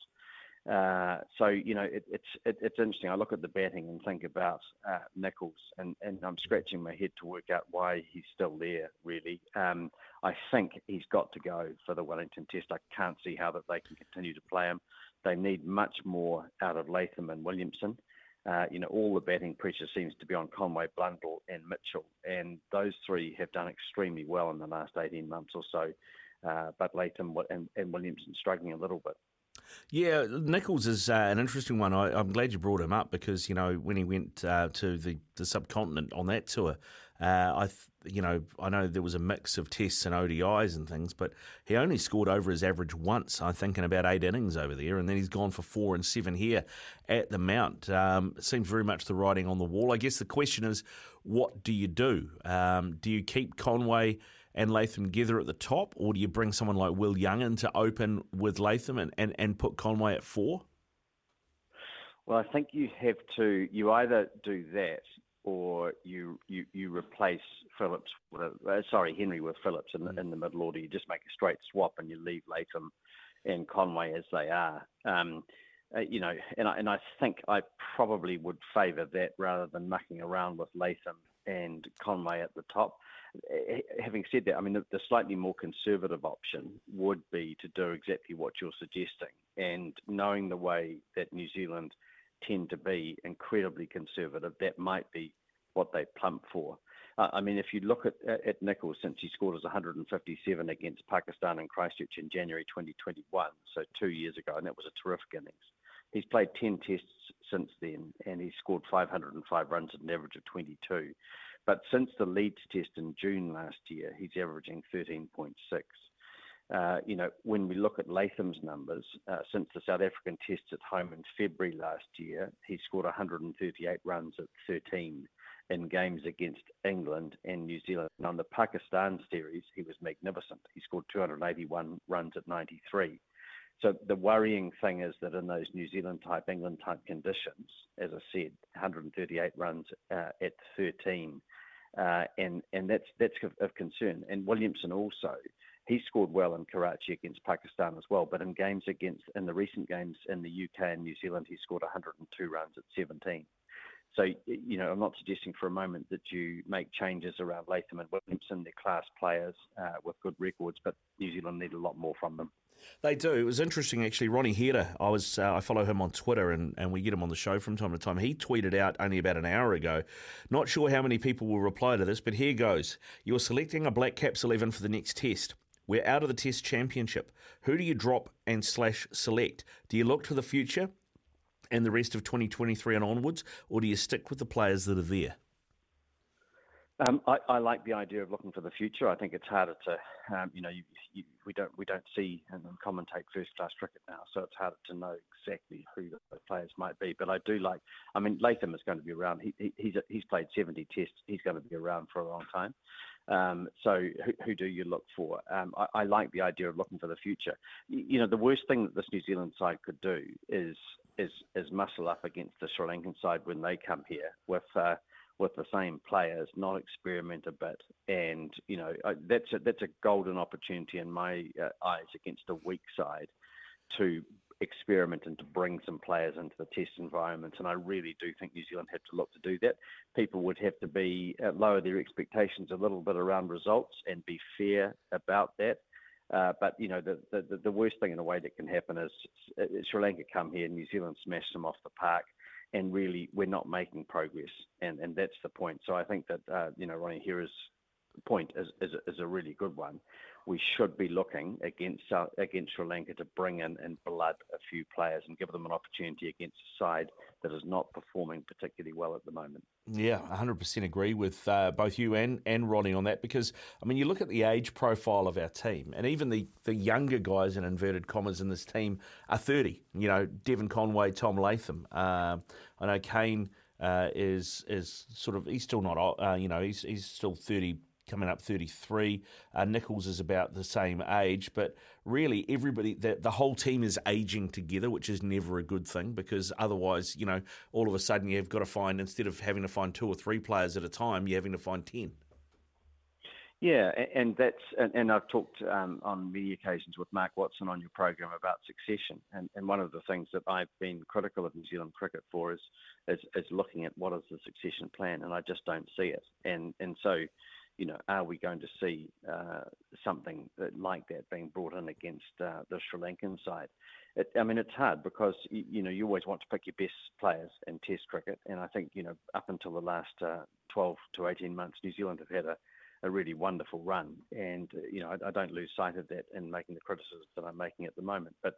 Uh, so you know it, it's it, it's interesting. I look at the batting and think about uh, Nicholls, and, and I'm scratching my head to work out why he's still there. Really, um, I think he's got to go for the Wellington Test. I can't see how that they can continue to play him. They need much more out of Latham and Williamson. Uh, you know, all the batting pressure seems to be on Conway, Blundell, and Mitchell, and those three have done extremely well in the last 18 months or so. Uh, but Latham and, and Williamson struggling a little bit. Yeah, Nicholls is uh, an interesting one. I, am glad you brought him up because you know when he went uh, to the, the subcontinent on that tour, uh, I th- you know I know there was a mix of tests and ODIs and things, but he only scored over his average once, I think, in about eight innings over there, and then he's gone for four and seven here at the Mount. Um, seems very much the writing on the wall. I guess the question is, what do you do? Um, do you keep Conway? and Latham together at the top, or do you bring someone like Will Young in to open with Latham and, and, and put Conway at four? Well, I think you have to. You either do that, or you you, you replace Phillips. With, uh, sorry, Henry with Phillips in the, in the middle order. You just make a straight swap and you leave Latham and Conway as they are. Um, uh, you know, and I, and I think I probably would favour that rather than mucking around with Latham and Conway at the top. Eh, having said that, I mean, the, the, slightly more conservative option would be to do exactly what you're suggesting. And knowing the way that New Zealand tend to be incredibly conservative, that might be what they plump for. Uh, I mean, if you look at, at Nicholls since he scored as 157 against Pakistan and Christchurch in January 2021, so two years ago, and that was a terrific innings. He's played 10 tests since then, and he's scored 505 runs at an average of 22. But since the Leeds test in June last year, he's averaging 13.6. Uh, you know, when we look at Latham's numbers, uh, since the South African tests at home in February last year, he scored 138 runs at 13 in games against England and New Zealand. And on the Pakistan series, he was magnificent. He scored 281 runs at 93. So the worrying thing is that in those New Zealand type, England type conditions, as I said, 138 runs uh, at 13 uh, and and that's that's of, concern. And Williamson also he scored well in Karachi against Pakistan as well. But in games against in the recent games in the UK and New Zealand, he scored 102 runs at 17. So, you know, I'm not suggesting for a moment that you make changes around Latham and Williamson. They're class players uh, with good records, but New Zealand need a lot more from them. They do. It was interesting, actually. Ronnie Hira, I was uh, I follow him on Twitter, and, and we get him on the show from time to time. He tweeted out only about an hour ago. Not sure how many people will reply to this, but here goes. You're selecting a Black Caps eleven for the next test. We're out of the Test Championship. Who do you drop and slash select? Do you look to the future and the rest of 2023 and onwards, or do you stick with the players that are there? Um, I, I, like the idea of looking for the future. I think it's harder to, um, you know, you, you, we don't we don't see and commentate first class cricket now, so it's harder to know exactly who the players might be. But I do like. I mean, Latham is going to be around. He, he, he's he's played 70 tests. He's going to be around for a long time. Um, so who, who, do you look for? Um, I, I, like the idea of looking for the future. You, you, know, the worst thing that this New Zealand side could do is is is muscle up against the Sri Lankan side when they come here with. Uh, with the same players, not experiment a bit, and you know that's a, that's a golden opportunity in my uh, eyes against a weak side to experiment and to bring some players into the test environment. And I really do think New Zealand had to look to do that. People would have to be uh, lower their expectations a little bit around results and be fair about that. Uh, but you know the, the the worst thing in a way that can happen is uh, Sri Lanka come here, New Zealand smash them off the park, and really we're not making progress, and and that's the point. So I think that uh, you know Ronnie Hira's point is, is, is a really good one we should be looking against uh, against Sri Lanka to bring in and blood a few players and give them an opportunity against a side that is not performing particularly well at the moment. Yeah, 100% agree with uh, both you and, and Ronnie on that because, I mean, you look at the age profile of our team and even the, the younger guys in inverted commas in this team are 30. You know, Devon Conway, Tom Latham. Uh, I know Kane uh, is is sort of, he's still not, uh, you know, he's, he's still 30 coming up 33. Uh, Nicholls is about the same age, but really everybody, the, the whole team is aging together, which is never a good thing because otherwise, you know, all of a sudden you've got to find, instead of having to find two or three players at a time, you're having to find 10. Yeah, and that's and, and I've talked um, on many occasions with Mark Watson on your program about succession, and, and one of the things that I've been critical of New Zealand cricket for is, is is looking at what is the succession plan, and I just don't see it, and and so you know, are we going to see uh, something like that being brought in against uh, the Sri Lankan side? It, I mean, it's hard because you, you, know you always want to pick your best players in Test cricket, and I think you know up until the last uh, 12 to 18 months, New Zealand have had a, a really wonderful run, and uh, you know I, I, don't lose sight of that in making the criticisms that I'm making at the moment, but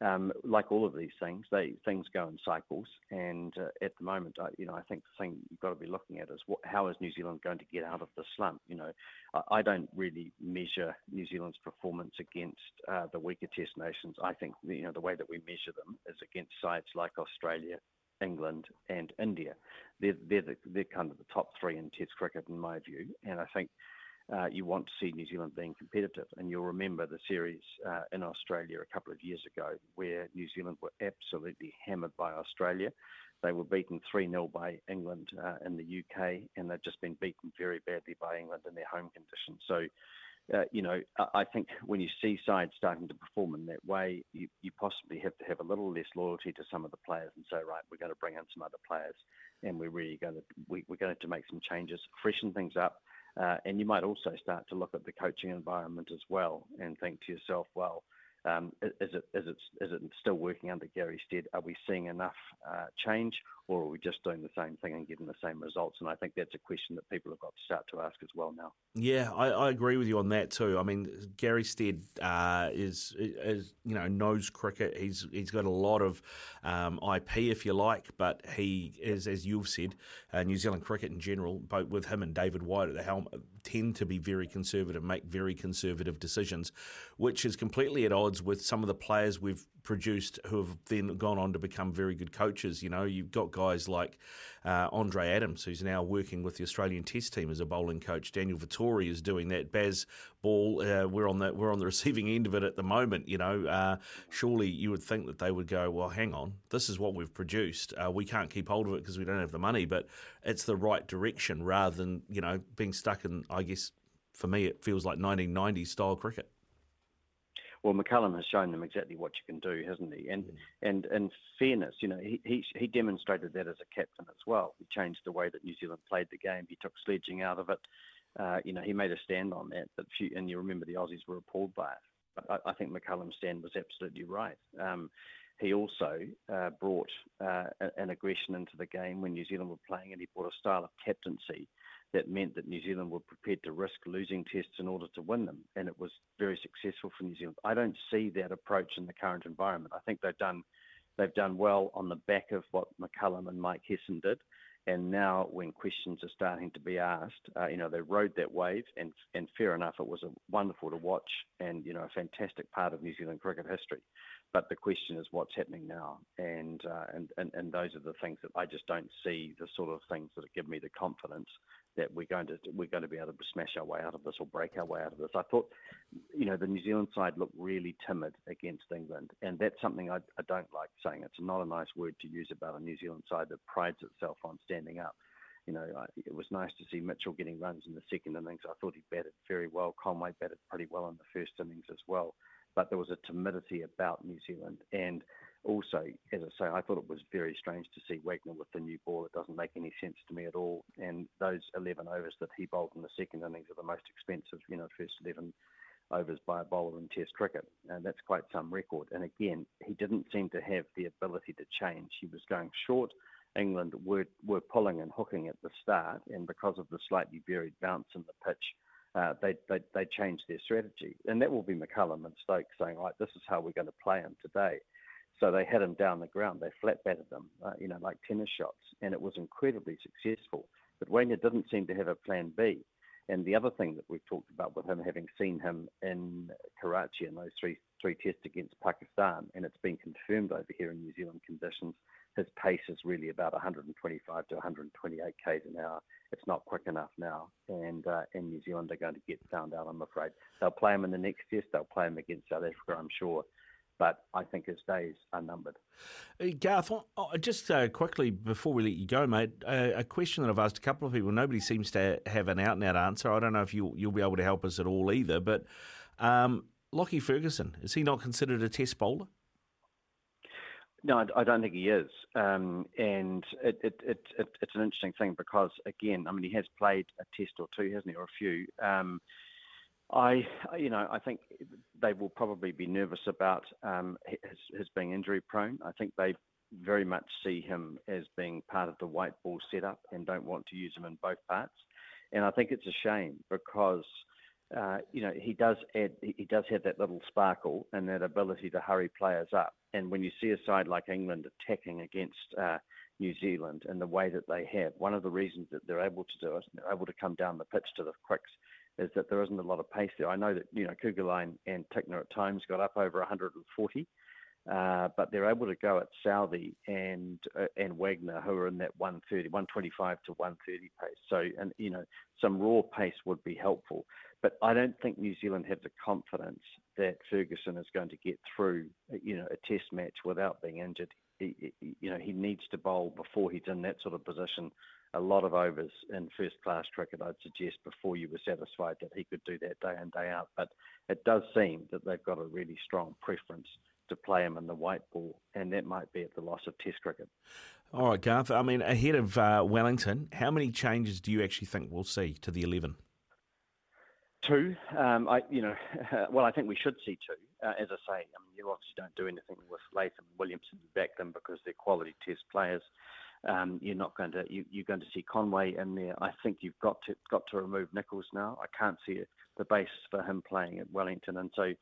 um, like all of these things, they things go in cycles. And uh, at the moment, I, you know, I think the thing you've got to be looking at is what, how is New Zealand going to get out of the slump? You know, I, I don't really measure New Zealand's performance against uh, the weaker Test nations. I think you know the way that we measure them is against sides like Australia, England, and India. They're they're, the, they're kind of the top three in Test cricket in my view. And I think uh, you want to see New Zealand being competitive. And you'll remember the series uh, in Australia a couple of years ago where New Zealand were absolutely hammered by Australia. They were beaten 3 0 by England uh, in the UK, and they've just been beaten very badly by England in their home conditions. So, uh, you know, I think when you see sides starting to perform in that way, you, you possibly have to have a little less loyalty to some of the players and say, right, we're going to bring in some other players, and we're really going to we, we're going to make some changes, freshen things up, uh, and you might also start to look at the coaching environment as well and think to yourself, well, is it is it still working under Gary Stead? Are we seeing enough uh, change, or are we just doing the same thing and getting the same results? And I think that's a question that people have got to start to ask as well now. Yeah, I, agree with you on that too. I mean, Gary Stead uh, is is you know knows cricket. He's he's got a lot of um, IP, if you like, but he is, as you've said, uh, New Zealand cricket in general, both with him and David White at the helm, tend to be very conservative, make very conservative decisions, which is completely at odds with some of the players we've produced who have then gone on to become very good coaches. You know, you've got guys like uh, Andre Adams, who's now working with the Australian Test team as a bowling coach. Daniel Vettori is doing that. Baz Ball, uh, we're on the we're on the receiving end of it at the moment. You know, uh, surely you would think that they would go, well, hang on, this is what we've produced. Uh, we can't keep hold of it because we don't have the money, but it's the right direction rather than you know being stuck in. I guess for me, it feels like 1990s style cricket. Well, McCullum has shown them exactly what you can do, hasn't he? And mm. and in fairness, you know, he, he he demonstrated that as a captain as well. He changed the way that New Zealand played the game. He took sledging out of it. Uh, you know, he made a stand on that. But few, and you remember the Aussies were appalled by it. But I, I think McCullum's stand was absolutely right. Um, he also uh, brought uh, an aggression into the game when New Zealand were playing, and he brought a style of captaincy that meant that New Zealand were prepared to risk losing tests in order to win them, and it was very successful for New Zealand. I don't see that approach in the current environment. I think they've done they've done well on the back of what McCullum and Mike Hesson did, and now when questions are starting to be asked, uh, you know they rode that wave, and and fair enough, it was a wonderful to watch, and you know a fantastic part of New Zealand cricket history. But the question is what's happening now, and, uh, and and and those are the things that I just don't see the sort of things that give me the confidence that we're going to we're going to be able to smash our way out of this or break our way out of this. I thought, you know, the New Zealand side looked really timid against England, and that's something I, I don't like saying. It's not a nice word to use about a New Zealand side that prides itself on standing up. You know, I, it was nice to see Mitchell getting runs in the second innings. I thought he batted very well. Conway batted pretty well in the first innings as well but there was a timidity about New Zealand. And also, as I say, I thought it was very strange to see Wagner with the new ball. It doesn't make any sense to me at all. And those 11 overs that he bowled in the second innings are the most expensive, you know, first 11 overs by a bowler in Test cricket. And that's quite some record. And again, he didn't seem to have the ability to change. He was going short. England were, were pulling and hooking at the start, and because of the slightly varied bounce in the pitch, uh, they, they, they changed their strategy. And that will be McCullum and Stokes saying, right, this is how we're going to play him today. So they had him down the ground. They flat batted them, uh, you know, like tennis shots, and it was incredibly successful. But Wagner didn't seem to have a plan B. And the other thing that we've talked about with him, having seen him in Karachi in those three three tests against Pakistan, and it's been confirmed over here in New Zealand conditions, his pace is really about 125 to 128 k's an hour. It's not quick enough now, and uh, in New Zealand they're going to get found out. I'm afraid they'll play him in the next test. They'll play him against South Africa, I'm sure. But I think his days are numbered. Uh, Garth, just uh, quickly before we let you go, mate, uh, a question that I've asked a couple of people. Nobody seems to have an out and out answer. I don't know if you'll, you'll be able to help us at all either. But um, Lockie Ferguson, is he not considered a test bowler? No, I don't think he is, um, and it, it, it, it's an interesting thing because again, I mean, he has played a test or two, hasn't he, or a few. Um, I, you know, I think they will probably be nervous about um, his, his, being injury prone. I think they very much see him as being part of the white ball setup and don't want to use him in both parts. And I think it's a shame because uh, you know, he does add, he does have that little sparkle and that ability to hurry players up. And when you see a side like England attacking against uh, New Zealand in the way that they have, one of the reasons that they're able to do it, they're able to come down the pitch to the quicks, is that there isn't a lot of pace there. I know that you know Kuggeleijn and Tickner at times got up over 140. Uh, but they're able to go at Southee and uh, and Wagner, who are in that 130, 125 to 130 pace. So, and you know, some raw pace would be helpful. But I don't think New Zealand have the confidence that Ferguson is going to get through, you know, a Test match without being injured. He, you know, he needs to bowl before he's in that sort of position. A lot of overs in first-class cricket, I'd suggest, before you were satisfied that he could do that day in day out. But it does seem that they've got a really strong preference to play him in the white ball, and that might be at the loss of Test cricket. All right, Garth. I mean, ahead of uh, Wellington, how many changes do you actually think we'll see to the eleven? Two. Um, I, you know, well, I think we should see two. Uh, as I say, I mean, you obviously don't do anything with Latham and Williamson back them because they're quality Test players. Um, you're not going to you, are going to see Conway in there. I think you've got to got to remove Nicholls now. I can't see the basis for him playing at Wellington, and so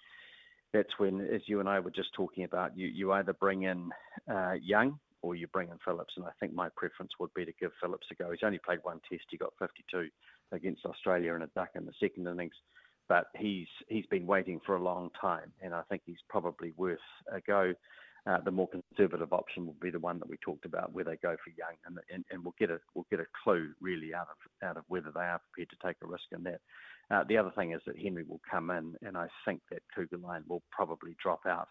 that's when, as you and I were just talking about, you, you either bring in uh, Young or you bring in Phillips. And I think my preference would be to give Phillips a go. He's only played one test. He got 52 against Australia in a duck in the second innings. But he's he's been waiting for a long time, and I think he's probably worth a go. Uh, the more conservative option will be the one that we talked about, where they go for Young, and, and, and we'll get a we'll get a clue really out of out of whether they are prepared to take a risk in that. Uh, the other thing is that Henry will come in, and I think that Kuggeleijn will probably drop out,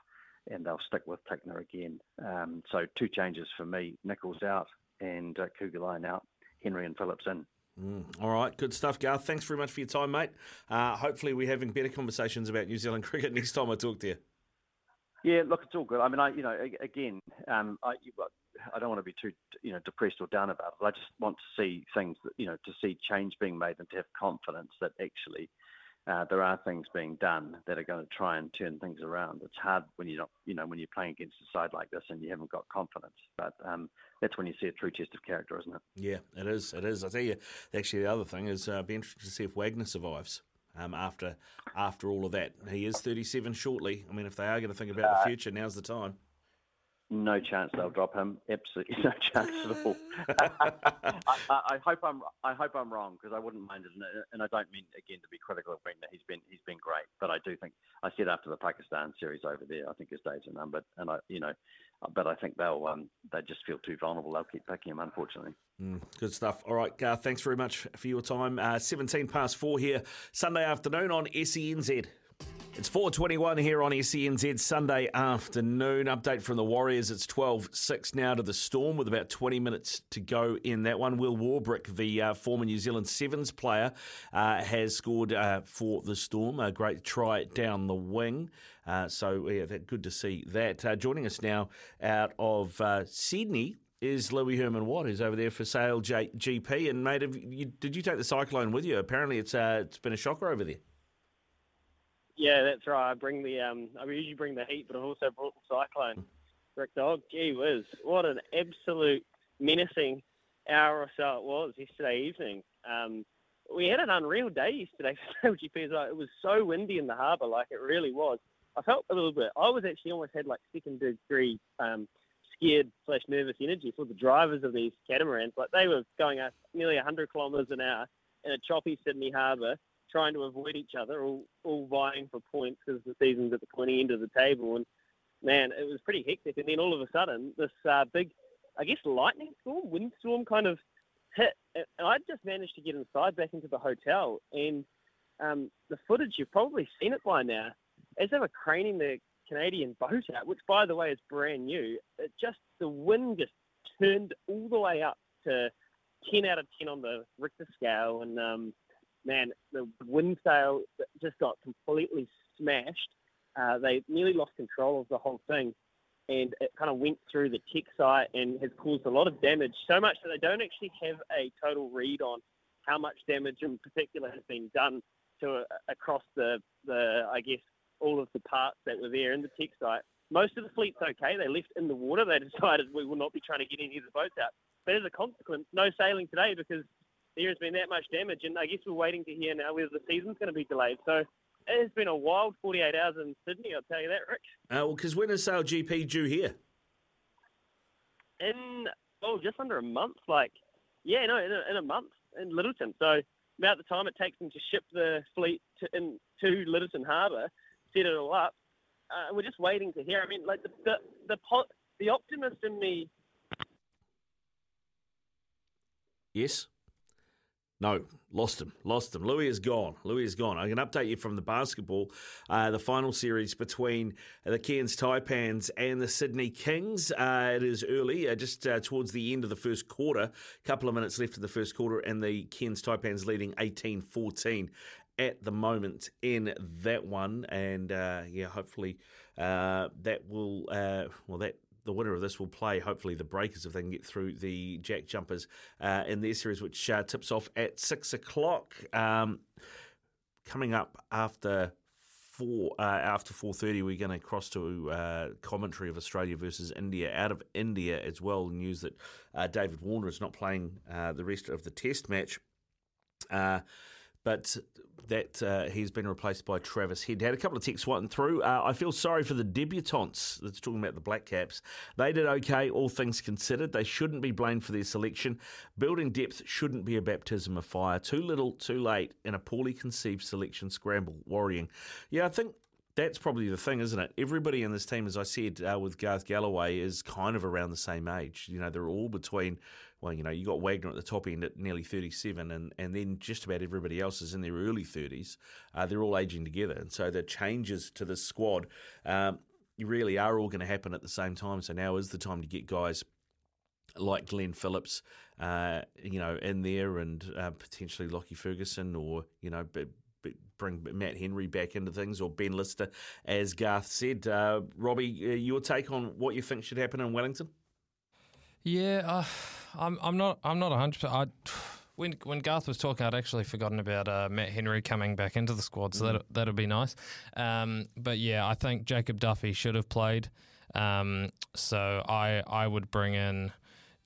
and they'll stick with Tickner again. Um, so two changes for me: Nicholls out and uh, Kuggeleijn out, Henry and Phillips in. Mm, all right, good stuff, Garth. Thanks very much for your time, mate. Uh, hopefully, we're having better conversations about New Zealand cricket next time I talk to you. Yeah, look, it's all good. I mean, I, you know, again, um, I, I don't want to be too, you know, depressed or down about it. I just want to see things, that, you know, to see change being made and to have confidence that actually uh, there are things being done that are going to try and turn things around. It's hard when you're not, you know, when you're playing against a side like this and you haven't got confidence. But um, that's when you see a true test of character, isn't it? Yeah, it is. It is. I tell you, actually, the other thing is uh, be interested to see if Wagner survives. Um, after after all of that, he is 37 shortly. I mean, if they are going to think about uh, the future, now's the time. No chance they'll drop him. Absolutely no chance at all. I, I, hope I'm I hope I'm wrong because I wouldn't mind it, and I don't mean again to be critical of Wagner. He's been he's been great, but I do think I said after the Pakistan series over there, I think his days are numbered, and I you know, but I think they'll um, they just feel too vulnerable. They'll keep picking him, unfortunately. Mm, good stuff. All right, Garth, thanks very much for your time. Uh, 17 past four here, Sunday afternoon on SENZ. It's 4.21 here on SENZ Sunday afternoon. Update from the Warriors. It's 12-6 now to the Storm with about 20 minutes to go in that one. Will Warbrick, the uh, former New Zealand Sevens player, uh, has scored uh, for the Storm. A great try down the wing. Uh, so, yeah, that, good to see that. Uh, joining us now out of uh, Sydney is Louis Herman Watt, who's over there for Sail J- GP. And, mate, you, did you take the Cyclone with you? Apparently it's, it's been a shocker over there. Yeah, that's right. I bring the um, I usually bring the heat, but I've also brought the cyclone. Rick Dog, gee whiz, what an absolute menacing hour or so it was yesterday evening. Um, we had an unreal day yesterday for LGP as. It was so windy in the harbour, like it really was. I felt a little bit. I was actually almost had like second degree um, scared slash nervous energy for the drivers of these catamarans. Like they were going at nearly 100 kilometres an hour in a choppy Sydney harbour trying to avoid each other, all, all vying for points because the season's at the pointy end of the table. And man, it was pretty hectic. And then all of a sudden, this uh, big, I guess, lightning storm, windstorm kind of hit. And I just managed to get inside back into the hotel. And um, the footage, you've probably seen it by now, as they were craning the Canadian boat out, which by the way is brand new, it just the wind just turned all the way up to 10 out of 10 on the Richter scale. And um, man, the wind sail just got completely smashed. Uh, they nearly lost control of the whole thing, and it kind of went through the tech site and has caused a lot of damage. So much that they don't actually have a total read on how much damage in particular has been done to uh, across the the I guess all of the parts that were there in the tech site. Most of the fleet's okay. They left in the water. They decided we will not be trying to get any of the boats out. But as a consequence, no sailing today because there has been that much damage, and I guess we're waiting to hear now whether the season's going to be delayed. So it has been a wild 48 hours in Sydney, I'll tell you that, Rick. Uh, well, because when is Sail GP due here? In, oh, just under a month. Like, yeah, no, in a, in a month in Lyttelton. So about the time it takes them to ship the fleet to, in, to Lyttelton Harbour, set it all up, uh, we're just waiting to hear. I mean, like, the, the, the, the optimist in me. Yes? No, lost him. Lost him. Louis is gone. Louis is gone. I can update you from the basketball. Uh, the final series between the Cairns Taipans and the Sydney Kings. Uh, it is early, uh, just uh, towards the end of the first quarter. A couple of minutes left of the first quarter, and the Cairns Taipans leading 18 14 at the moment in that one. And uh, yeah, hopefully uh, that will, well, that the winner of this will play, hopefully, the Breakers if they can get through the Jack Jumpers uh, in their series, which uh, tips off at six o'clock. Um, coming up after four uh, after four thirty, we're going to cross to uh, commentary of Australia versus India. Out of India as well, news that uh, David Warner is not playing uh, the rest of the Test match. But that uh, he's been replaced by Travis Head. Had a couple of texts swatting through. Uh, I feel sorry for the debutantes that's talking about the Black Caps. They did okay, all things considered. They shouldn't be blamed for their selection. Building depth shouldn't be a baptism of fire. Too little, too late, in a poorly conceived selection scramble. Worrying. Yeah, I think that's probably the thing, isn't it? Everybody in this team, as I said uh, with Garth Galloway, is kind of around the same age. You know, they're all between well, you know, you got Wagner at the top end at nearly 37, and, and then just about everybody else is in their early 30s. Uh, they're all aging together. And so the changes to the squad um, really are all going to happen at the same time. So now is the time to get guys like Glenn Phillips, uh, you know, in there, and uh, potentially Lockie Ferguson, or you know, bring Matt Henry back into things, or Ben Lister, as Garth said. Uh, Robbie, uh, your take on what you think should happen in Wellington? Yeah, uh, I'm. I'm not. I'm not hundred percent. When when Garth was talking, I'd actually forgotten about uh, Matt Henry coming back into the squad, so mm. that that'd be nice. Um, but yeah, I think Jacob Duffy should have played. Um, so I I would bring in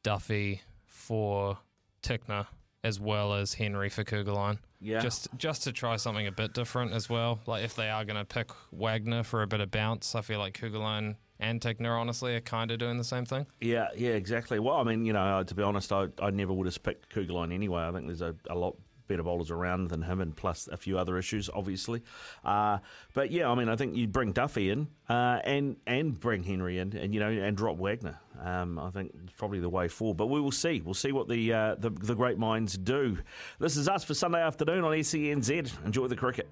Duffy for Tickner as well as Henry for Kuggeleijn. Yeah. Just just to try something a bit different as well. Like if they are going to pick Wagner for a bit of bounce, I feel like Kuggeleijn and Tickner, honestly, are kind of doing the same thing. Yeah, yeah, exactly. Well, I mean, you know, to be honest, I, I never would have picked Kuggeleijn anyway. I think there's a, a lot better bowlers around than him, and plus a few other issues, obviously. Uh, but yeah, I mean, I think you bring Duffy in uh, and and bring Henry in, and you know, and drop Wagner. Um, I think it's probably the way forward. But we will see. We'll see what the, uh, the the great minds do. This is us for Sunday afternoon on SENZ. Enjoy the cricket.